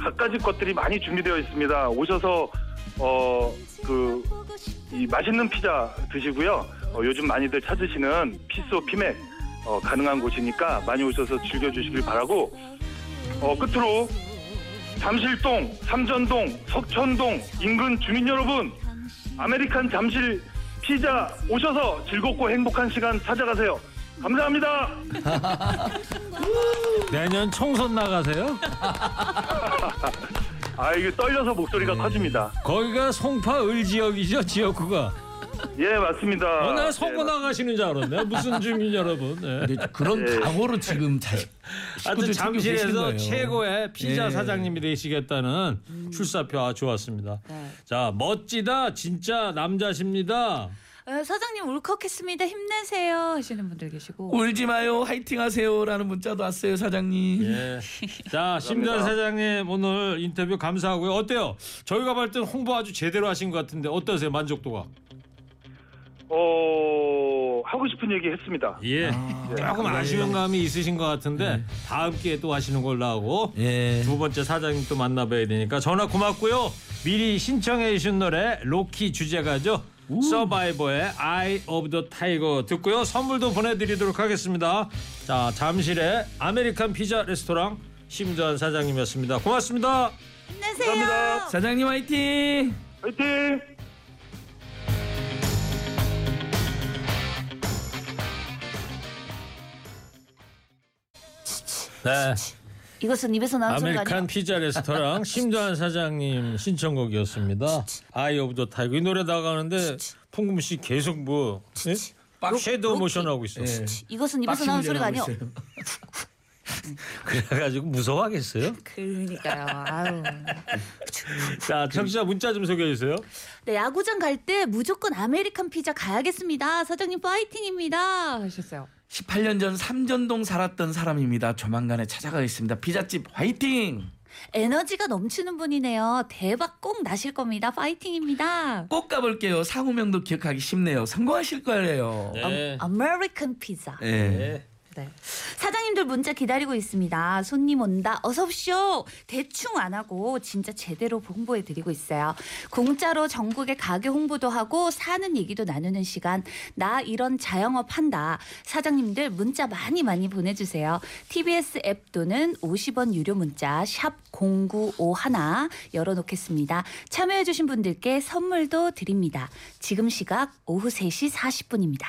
갖가지 것들이 많이 준비되어 있습니다. 오셔서 어 그 이 맛있는 피자 드시고요. 어, 요즘 많이들 찾으시는 피소 피맥 어, 가능한 곳이니까 많이 오셔서 즐겨주시길 바라고 어, 끝으로 잠실동, 삼전동, 석촌동 인근 주민 여러분 아메리칸 잠실 피자 오셔서 즐겁고 행복한 시간 찾아가세요. 감사합니다. *laughs* 내년 총선 나가세요? *laughs* 아 이게 떨려서 목소리가 커집니다. 거기가 송파 을 지역이죠 지역구가. 예 맞습니다. 어, 내가 예, 선거 나가시는 줄 알았네. 무슨 주민 여러분. 네. 근데 그런 예. 각오로 지금 자, 하여튼 잠실에서. 최고의 피자 예. 사장님이 되시겠다는 출사표 아 좋았습니다. 자 멋지다 진짜 남자십니다. 어, 사장님 울컥했습니다. 힘내세요 하시는 분들 계시고. 울지 마요, 화이팅 하세요라는 문자도 왔어요, 사장님. 예. *laughs* 자 심전 사장님 오늘 인터뷰 감사하고요. 어때요? 저희가 볼 때는 홍보 아주 제대로 하신 것 같은데 어떠세요 만족도가? 어 하고 싶은 얘기 했습니다. 예. 조금 아쉬운 감이 있으신 것 같은데 다음 기회 에 또 하시는 걸로 하고 예. 두 번째 사장님 또 만나봐야 되니까 전화 고맙고요. 미리 신청해 주신 노래 로키 주제가죠. 서바이버의 Eye of the Tiger 듣고요. 선물도 보내드리도록 하겠습니다. 자 잠실의 아메리칸 피자 레스토랑 심전 사장님이었습니다. 고맙습니다. 힘내세요. 감사합니다. 사장님 화이팅. 화이팅. 네. 이것은 입에서 나는 소리가 아메리칸. 피자 레스토랑 *laughs* 심도한 사장님 신청곡이었습니다. Eye of the Tiger 이 노래 나가는데 풍금 씨 계속 뭐 예? shadow motion 하고 있어. 예. 이것은 입에서 나는 소리가 아니야. 있어요. *laughs* 그래가지고 무서워하겠어요. 그러니까요. 아유. *laughs* 자, 청취자 문자 좀 소개해 주세요. 네, 야구장 갈 때 무조건 아메리칸 피자 가야겠습니다. 사장님 파이팅입니다. 하셨어요. 18년 전 삼전동 살았던 사람입니다. 조만간에 찾아가겠습니다. 피자집 화이팅! 에너지가 넘치는 분이네요. 대박 꼭 나실 겁니다. 파이팅입니다. 꼭 가볼게요. 상호명도 기억하기 쉽네요. 성공하실 거예요. 네. 아메리칸 피자. 예. 네. 네. 사장님들 문자 기다리고 있습니다. 손님 온다. 어서 옵쇼. 대충 안 하고 진짜 제대로 홍보해 드리고 있어요. 공짜로 전국에 가게 홍보도 하고 사는 얘기도 나누는 시간. 나 이런 자영업 한다. 사장님들 문자 많이 많이 보내 주세요. TBS 앱 또는 50원 유료 문자 샵 0951 열어 놓겠습니다. 참여해 주신 분들께 선물도 드립니다. 지금 시각 오후 3시 40분입니다.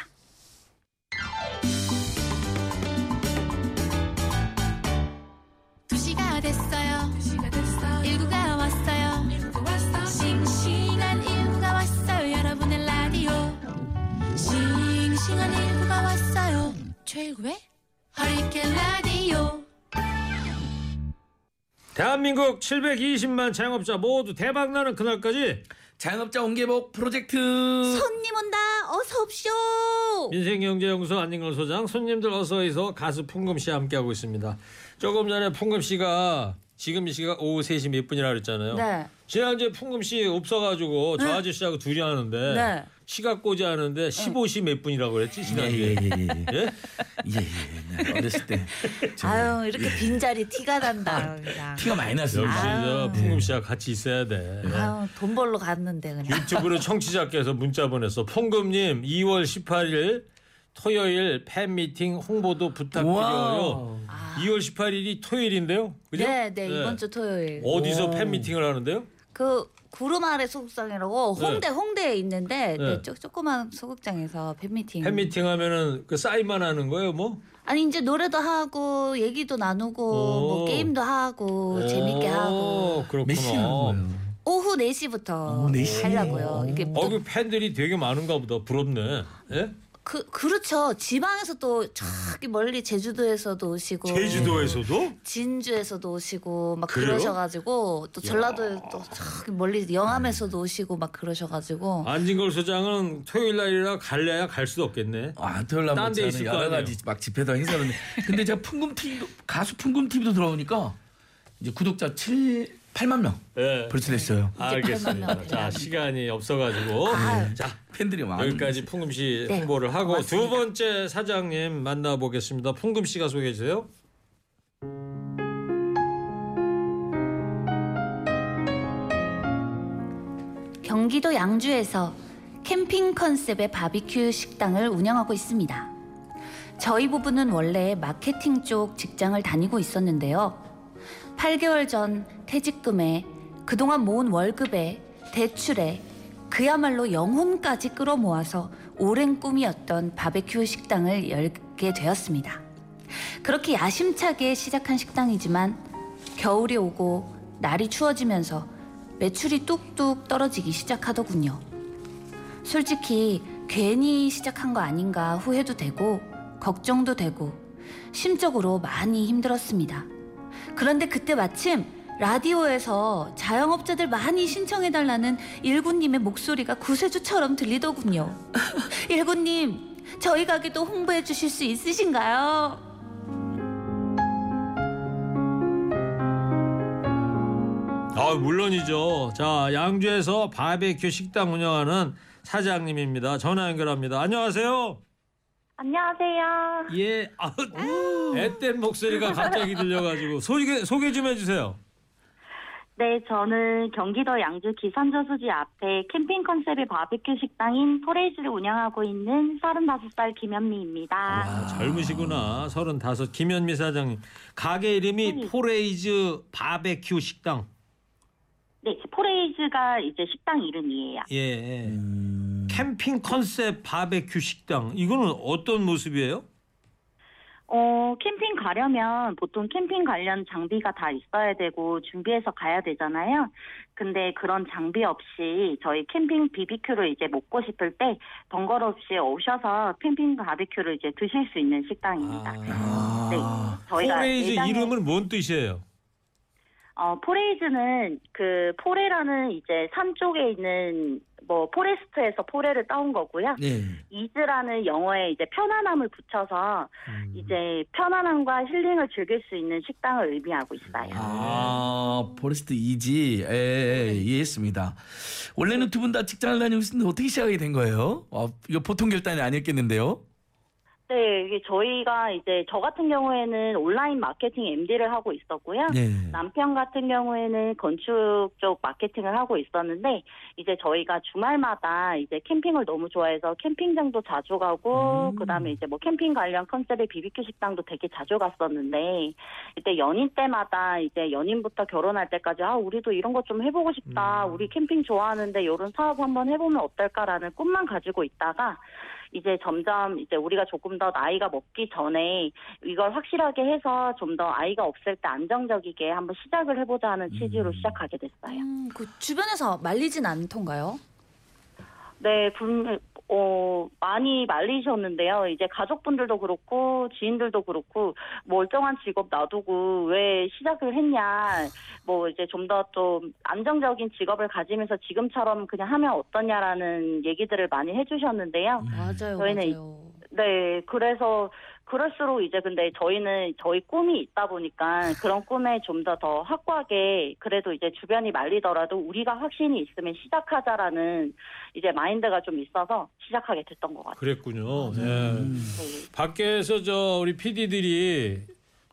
최일구의 허리케인 라디오. 대한민국 720만 자영업자 모두 대박 나는 그날까지 자영업자 온개복 프로젝트 손님 온다. 어서 옵쇼. 민생경제연구소 안진걸 소장 손님들 어서 오이소 가수 풍금 씨와 함께하고 있습니다. 조금 전에 풍금 씨가 지금 이 시각 오후 3시 몇 분이라 그랬잖아요. 네. 지난주에 풍금 씨 없어가지고 저 아저씨하고 둘이 하는데 네. 시각 꼬지 하는데 15시 몇 분이라고 그랬지 지난주에. 예예예 예. 예? 예, 예. 어렸을 때 저, 아유 이렇게 빈자리 티가 난다 그냥. 티가 많이 역시 났습니다. 저 풍금 씨와 같이 있어야 돼. 아유 돈 벌러 갔는데 그냥. 유튜브로 청취자께서 문자 보냈어. 풍금님 2월 18일 토요일 팬미팅 홍보도 부탁드려요. wow. 2월 18일이 토요일인데요. 그죠? 네, 네 이번 주 토요일. 어디서 오. 팬미팅을 하는데요? 그 구름 아래 소극장이라고 홍대 홍대에 있는데 네. 네. 조, 조그만 소극장에서 팬미팅. 팬미팅 하면은 그 사인만 하는 거예요, 뭐? 아니 이제 노래도 하고 얘기도 나누고 오. 뭐 게임도 하고 재밌게 오, 하고 그렇구나. 몇 시에 하는 거예요? 오후 4시부터 오후 4시? 하려고요. 이게 어, 그 팬들이 되게 많은가 보다. 부럽네. 예? 그 그렇죠. 지방에서 또 저기 멀리 제주도에서도 오시고 제주도에서도? 진주에서도 오시고 막 그래요? 그러셔가지고 또 전라도에 또 저기 멀리 영암에서도 오시고 막 그러셔가지고 안진걸 소장은 토요일 날이라 갈래야 갈 수도 없겠네. 아, 토요일 날 딴데 저는 있을 거 여러 아니에요. 가지 막 집회도 행사하는데 근데 제가 풍금 TV도 가수 풍금 TV도 들어오니까 이제 구독자 7 8만 명 예. 벌써 됐어요. 알겠습니다. 자, 시간이 없어가지고. 자, 팬들이 많아. 여기까지 풍금 씨 네, 홍보를 하고 고맙습니다. 두 번째 사장님 만나보겠습니다. 풍금 씨가 소개해 주세요. 경기도 양주에서 캠핑 컨셉의 바비큐 식당을 운영하고 있습니다. 저희 부부는 원래 마케팅 쪽 직장을 다니고 있었는데요. 8개월 전 퇴직금에 그동안 모은 월급에 대출에 그야말로 영혼까지 끌어모아서 오랜 꿈이었던 바베큐 식당을 열게 되었습니다. 그렇게 야심차게 시작한 식당이지만 겨울이 오고 날이 추워지면서 매출이 뚝뚝 떨어지기 시작하더군요. 솔직히 괜히 시작한 거 아닌가 후회도 되고 걱정도 되고 심적으로 많이 힘들었습니다. 그런데 그때 마침 라디오에서 자영업자들 많이 신청해달라는 일구님의 목소리가 구세주처럼 들리더군요. *laughs* 일구님, 저희 가게도 홍보해 주실 수 있으신가요? 아, 물론이죠. 자, 양주에서 바베큐 식당 운영하는 사장님입니다. 전화 연결합니다. 안녕하세요. 안녕하세요. 예. 아, 앳된 목소리가 갑자기 들려가지고 소개 소개 좀 해주세요. 네, 저는 경기도 양주 기산저수지 앞에 캠핑 컨셉의 바비큐 식당인 포레이즈를 운영하고 있는 35살 김현미입니다. 아, 젊으시구나. 서른다섯 김현미 사장님. 가게 이름이 네. 포레이즈 바베큐 식당. 네, 포레이즈가 이제 식당 이름이에요. 예. 음. 캠핑 컨셉 바베큐 식당. 이거는 어떤 모습이에요? 어, 캠핑 가려면 보통 캠핑 관련 장비가 다 있어야 되고 준비해서 가야 되잖아요. 근데 그런 장비 없이 저희 캠핑 BBQ를 이제 먹고 싶을 때 번거롭이 오셔서 캠핑 바비큐를 이제 드실 수 있는 식당입니다. 아. 네. 저희가 포레이즈 이름은 뭔 뜻이에요? 어, 포레이즈는 그 포레라는 이제 산 쪽에 있는 뭐 forest에서 포레를 따온 거고요. 네. ease라는 영어에 이제 편안함을 붙여서 음. 이제 편안함과 힐링을 즐길 수 있는 식당을 의미하고 있어요. 아, forest ease. 예, 예, 이해했습니다. 원래는 두 분 다 직장을 다니고 있는데 어떻게 시작이 된 거예요? 어, 이거 보통 결단이 아니었겠는데요? 네, 이게 저희가 이제 저 같은 경우에는 온라인 마케팅 MD를 하고 있었고요. 네. 남편 같은 경우에는 건축 쪽 마케팅을 하고 있었는데 이제 저희가 주말마다 이제 캠핑을 너무 좋아해서 캠핑장도 자주 가고 음. 그다음에 이제 뭐 캠핑 관련 컨셉의 비비큐 식당도 되게 자주 갔었는데 이때 연인 때마다 이제 연인부터 결혼할 때까지 아 우리도 이런 것 좀 해보고 싶다 우리 캠핑 좋아하는데 이런 사업 한번 해보면 어떨까라는 꿈만 가지고 있다가 이제 점점 이제 우리가 조금 더 나이가 먹기 전에 이걸 확실하게 해서 좀 더 아이가 없을 때 안정적이게 한번 시작을 해보자 하는 취지로 시작하게 됐어요. 음, 그 주변에서 말리진 않던가요? 네, 분, 어, 많이 말리셨는데요. 이제 가족분들도 그렇고, 지인들도 그렇고, 멀쩡한 직업 놔두고 왜 시작을 했냐. 뭐 이제 좀더좀 안정적인 직업을 가지면서 지금처럼 그냥 하면 어떠냐라는 얘기들을 많이 해주셨는데요. 맞아요, 저희는 맞아요. 네, 그래서 그럴수록 이제 근데 저희는 저희 꿈이 있다 보니까 그런 꿈에 좀 더 더 확고하게 그래도 이제 주변이 말리더라도 우리가 확신이 있으면 시작하자라는 이제 마인드가 좀 있어서 시작하게 됐던 것 같아요. 그랬군요. 예. 네. 밖에서 저 우리 PD들이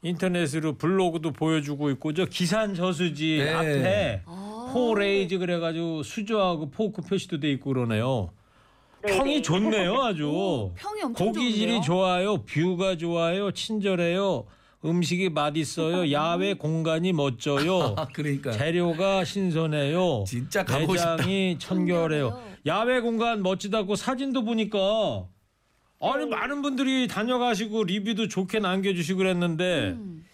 인터넷으로 블로그도 보여주고 있고 저 기산 저수지 네. 앞에 아. 포레이즈 그래가지고 수저하고 포크 표시도 돼 있고 그러네요. 네, 평이 네. 좋네요, *laughs* 아주. 평이 엄청 고기질이 좋은데요? 좋아요, 뷰가 좋아요, 친절해요, 음식이 맛있어요, *laughs* 야외 공간이 멋져요, *laughs* 아, 그러니까. 재료가 신선해요, 진짜 가고 싶다. 매장이 청결해요. 청결해요. 야외 공간 멋지다고 사진도 보니까 아니 많은 분들이 다녀가시고 리뷰도 좋게 남겨주시고 그랬는데 음.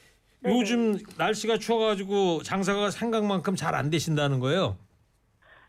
요즘 날씨가 추워가지고 장사가 생각만큼 잘 안 되신다는 거예요.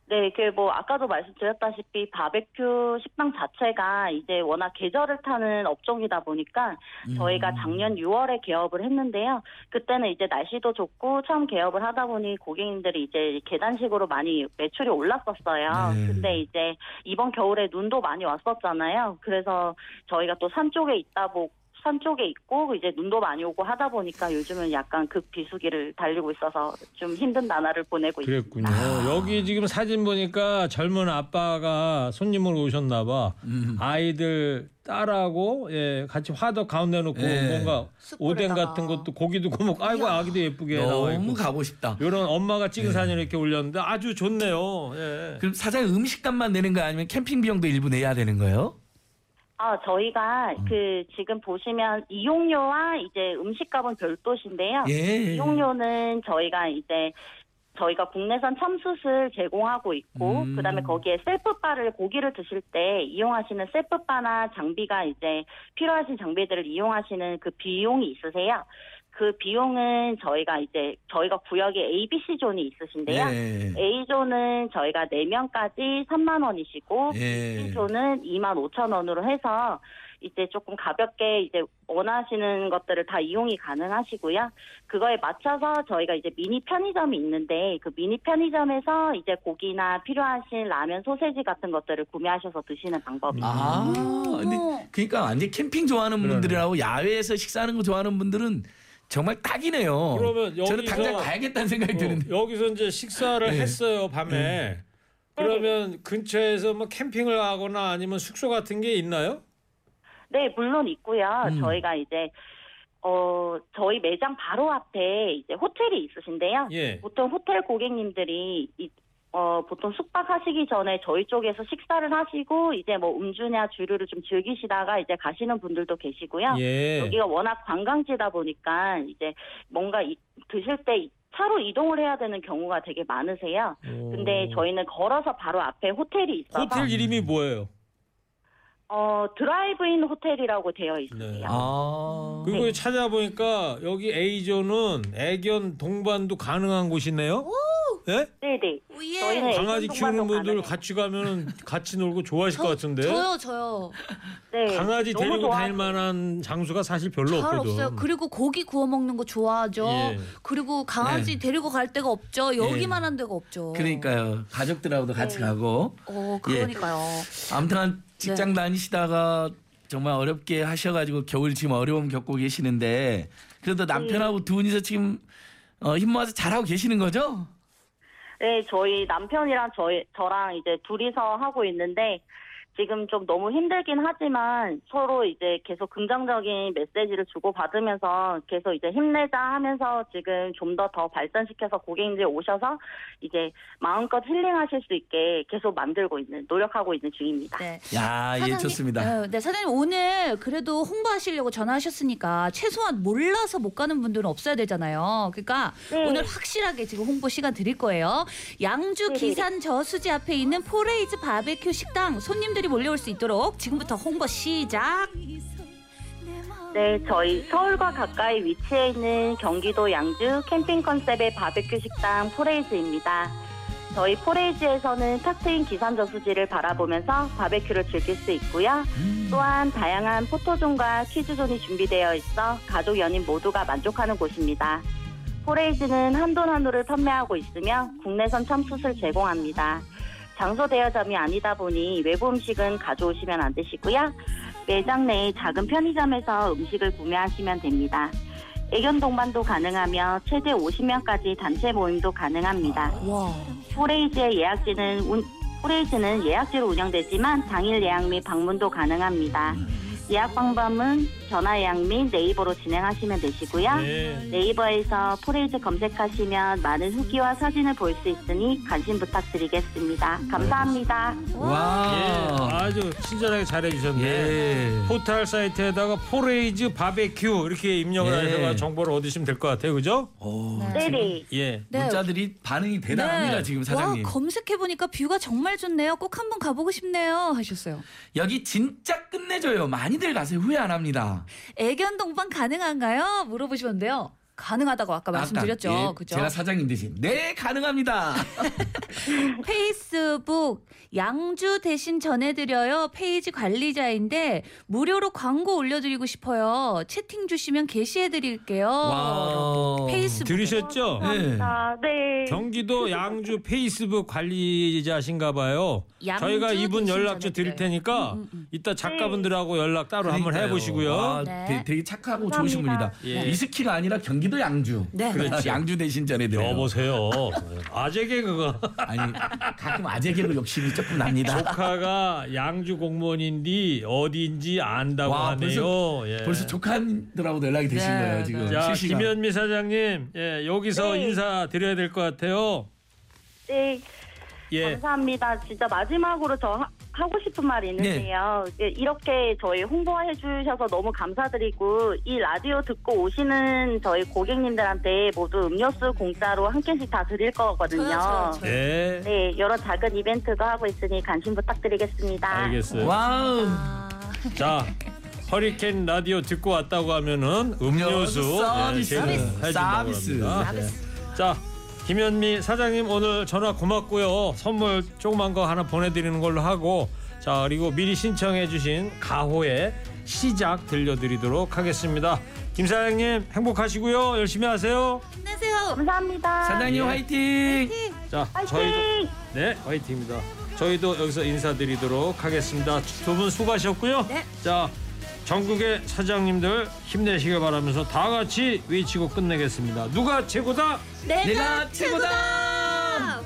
네, 그 뭐 아까도 말씀드렸다시피 바베큐 식당 자체가 이제 워낙 계절을 타는 업종이다 보니까 저희가 작년 6월에 개업을 했는데요. 그때는 이제 날씨도 좋고 처음 개업을 하다 보니 고객님들이 이제 계단식으로 많이 매출이 올랐었어요. 네. 근데 이제 이번 겨울에 눈도 많이 왔었잖아요. 그래서 저희가 또 산 쪽에 있다 보 산 쪽에 있고 이제 눈도 많이 오고 하다 보니까 요즘은 약간 극 비수기를 달리고 있어서 좀 힘든 나날을 보내고 있습니다. 그랬군요. 여기 지금 사진 보니까 젊은 아빠가 손님으로 오셨나 봐. 음. 아이들 딸하고 예, 같이 화덕 가운데 놓고 예. 뭔가 오뎅. 같은 것도 고기도 구워 먹고 아이고 아기도 예쁘게 나와 너무 있고. 가고 싶다. 이런 엄마가 네. 찍은 사진을 이렇게 올렸는데 아주 좋네요. 예. 그럼 사장님 음식값만 내는 거 아니면 캠핑 비용도 일부 내야 되는 거예요? 아, 저희가 음. 그 지금 보시면 이용료와 이제 음식값은 별도신데요. 예. 이용료는 저희가 이제 저희가 국내산 참숯을 제공하고 있고 음. 그다음에 거기에 셀프바를 고기를 드실 때 이용하시는 셀프바나 장비가 이제 필요하신 장비들을 이용하시는 그 비용이 있으세요. 그 비용은 저희가 이제 저희가 구역에 A, B, C 존이 있으신데요. 예. A존은 저희가 4명까지 3만 원이시고 예. B존은 2만 5천 원으로 해서 이제 조금 가볍게 이제 원하시는 것들을 다 이용이 가능하시고요. 그거에 맞춰서 저희가 이제 미니 편의점이 있는데 그 미니 편의점에서 이제 고기나 필요하신 라면, 소세지 같은 것들을 구매하셔서 드시는 방법입니다. 아, 근데 그러니까 완전 캠핑 좋아하는. 분들이라고 야외에서 식사하는 거 좋아하는 분들은 정말 딱이네요. 그러면 저는 여기서- 당장 가야겠다는 생각이 어, 드는데. 여기서 이제 식사를 네. 했어요 밤에. 그러면 근처에서 뭐 캠핑을 하거나 아니면 숙소 같은 게 있나요? 네, 물론 있고요. 음. 저희가 이제 어 저희 매장 바로 앞에 이제 호텔이 있으신데요. 예. 보통 호텔 고객님들이 이, 어, 보통 숙박하시기 전에 저희 쪽에서 식사를 하시고 이제 뭐 음주냐 주류를 좀 즐기시다가 이제 가시는 분들도 계시고요. 예. 여기가 워낙 관광지다 보니까 이제 뭔가 이- 드실 때 이- 차로 이동을 해야 되는 경우가 되게 많으세요. 근데 오. 저희는 걸어서 바로 앞에 호텔이 있어서 호텔 이름이 뭐예요? 어, 드라이브인 호텔이라고 되어 있어요. 네. 아. 그리고 찾아보니까 여기 A조는 애견 동반도 가능한 곳이네요. 예? 네네. 예. 저희는 강아지 애견 키우는 분들 가능해요. 같이 가면 같이 놀고 좋아하실 것 같은데. 저요 저요. 네. 강아지 너무 데리고 좋아하세요. 다닐 만한 장소가 사실 별로 잘 없거든. 없어요. 그리고 고기 구워 먹는 거 좋아하죠. 예. 그리고 강아지 데리고 갈 데가 없죠. 여기만한 데가 없죠. 그러니까요. 가족들하고도 같이 네. 가고. 어 그러니까요. 아무튼 직장 다니시다가 정말 어렵게 하셔가지고 겨울 지금 어려움 겪고 계시는데 그래도 남편하고 두 분이서 지금 어, 힘 모아서 잘하고 계시는 거죠? 네, 저희 남편이랑 저희 저랑 이제 둘이서 하고 있는데 지금 좀 너무 힘들긴 하지만 서로 이제 계속 긍정적인 메시지를 주고 받으면서 계속 이제 힘내자 하면서 지금 좀 더 더 발전시켜서 고객님들 오셔서 이제 마음껏 힐링하실 수 있게 계속 만들고 있는 노력하고 있는 중입니다. 네. 야, 예, 사장님, 좋습니다. 어, 네, 사장님 오늘 그래도 홍보하시려고 전화하셨으니까 최소한 몰라서 못 가는 분들은 없어야 되잖아요. 그러니까 네. 오늘 확실하게 지금 홍보 시간 드릴 거예요. 양주 네, 기산 저수지 앞에 있는 포레이즈 바베큐 식당 손님들이 몰려올 수 있도록 지금부터 홍보 시작. 네, 저희 서울과 가까이 위치해 있는 경기도 양주 캠핑 컨셉의 바베큐 식당 포레이즈입니다. 저희 포레이즈에서는 탁 트인 기산 저수지를 바라보면서 바베큐를 즐길 수 있고요. 또한 다양한 포토존과 키즈존이 준비되어 있어 가족 연인 모두가 만족하는 곳입니다. 포레이즈는 한돈 한우를 판매하고 있으며 국내산 참숯을 제공합니다. 장소 대여점이 아니다 보니 외부 음식은 가져오시면 안 되시고요. 매장 내의 작은 편의점에서 음식을 구매하시면 됩니다. 애견 동반도 가능하며 최대 50명까지 단체 모임도 가능합니다. 와. 포레이즈의 예약지는 운- 포레이즈는 예약제로 운영되지만 당일 예약 및 방문도 가능합니다. 예약 방법은 전화 예약 및 네이버로 진행하시면 되시고요. 네. 네이버에서 포레이즈 검색하시면 많은 후기와 사진을 볼 수 있으니 관심 부탁드리겠습니다. 감사합니다. 와. 예, 아주 친절하게 잘해주셨네. 예. 포털 사이트에다가 포레이즈 바베큐 이렇게 입력을 예. 하셔서 정보를 얻으시면 될 것 같아요, 그죠? 오. 네 네. 예. 네. 문자들이 반응이 대단합니다 네. 지금 사장님. 와 검색해 보니까 view가 정말 좋네요. 꼭 한번 가보고 싶네요. 하셨어요. 여기 진짜 끝내줘요. 많이들 가세요. 후회 안 합니다. 애견 동반 가능한가요? 물어보시는데요. 가능하다고 아까 말씀드렸죠. 예, 그죠? 제가 사장님 대신 네 가능합니다. *laughs* 페이스북 양주 대신 전해드려요 페이지 관리자인데 무료로 광고 올려드리고 싶어요. 채팅 주시면 게시해드릴게요. 와. 페이스북 들으셨죠? 네. 아, 네. 경기도 양주 페이스북 관리자신가 봐요. 양주 저희가 이분 연락처 드릴. 테니까 음, 음, 음. 이따 작가분들하고 연락 따로 한번 그러니까요. 해보시고요. 아, 네. 되게, 착하고 좋으신 분이다. 예. 위스키가 아니라 경기 도 양주. 네. 그렇지. 양주 대신 전해드려요. 여보세요. 아재 개그가 아니 가끔 아재 개그 욕심이 조금 납니다. 조카가 양주 공무원인데 어디인지 안다고 와, 하네요. 벌써, 예. 벌써 조카들하고도 연락이 되신 네, 거예요 네. 지금. 자 실시간. 김현미 사장님, 예, 여기서 네. 인사 드려야 될 것 같아요. 네. 예, 감사합니다. 진짜 마지막으로 저 하, 하고 싶은 말이 있는데요. 예, 이렇게 저희 홍보해 주셔서 너무 감사드리고 이 라디오 듣고 오시는 저희 고객님들한테 모두 음료수 공짜로 한 캔씩 다 드릴 거거든요. 저요, 저요, 저요. 네, 네, 여러 작은 이벤트도 하고 있으니 관심 부탁드리겠습니다. 알겠어요. 와우. 아, 자, 허리케인 라디오 듣고 왔다고 하면은 음료수 서비스. 예, 제공해준다고 서비스. 합니다. 예. 자, 김현미 사장님 오늘 전화 고맙고요. 선물 조그만 거 하나 보내드리는 걸로 하고 자 그리고 미리 신청해주신 가호의 시작 들려드리도록 하겠습니다. 김 사장님 행복하시고요. 열심히 하세요. 힘내세요. 감사합니다. 사장님 예. 화이팅. 자, 화이팅! 저희도 네 화이팅입니다. 저희도 여기서 인사드리도록 하겠습니다. 두 분 수고하셨고요. 네. 자, 전국의 사장님들 힘내시길 바라면서 다 같이 외치고 끝내겠습니다. 누가 최고다? 내가, 내가 최고다! 최고다!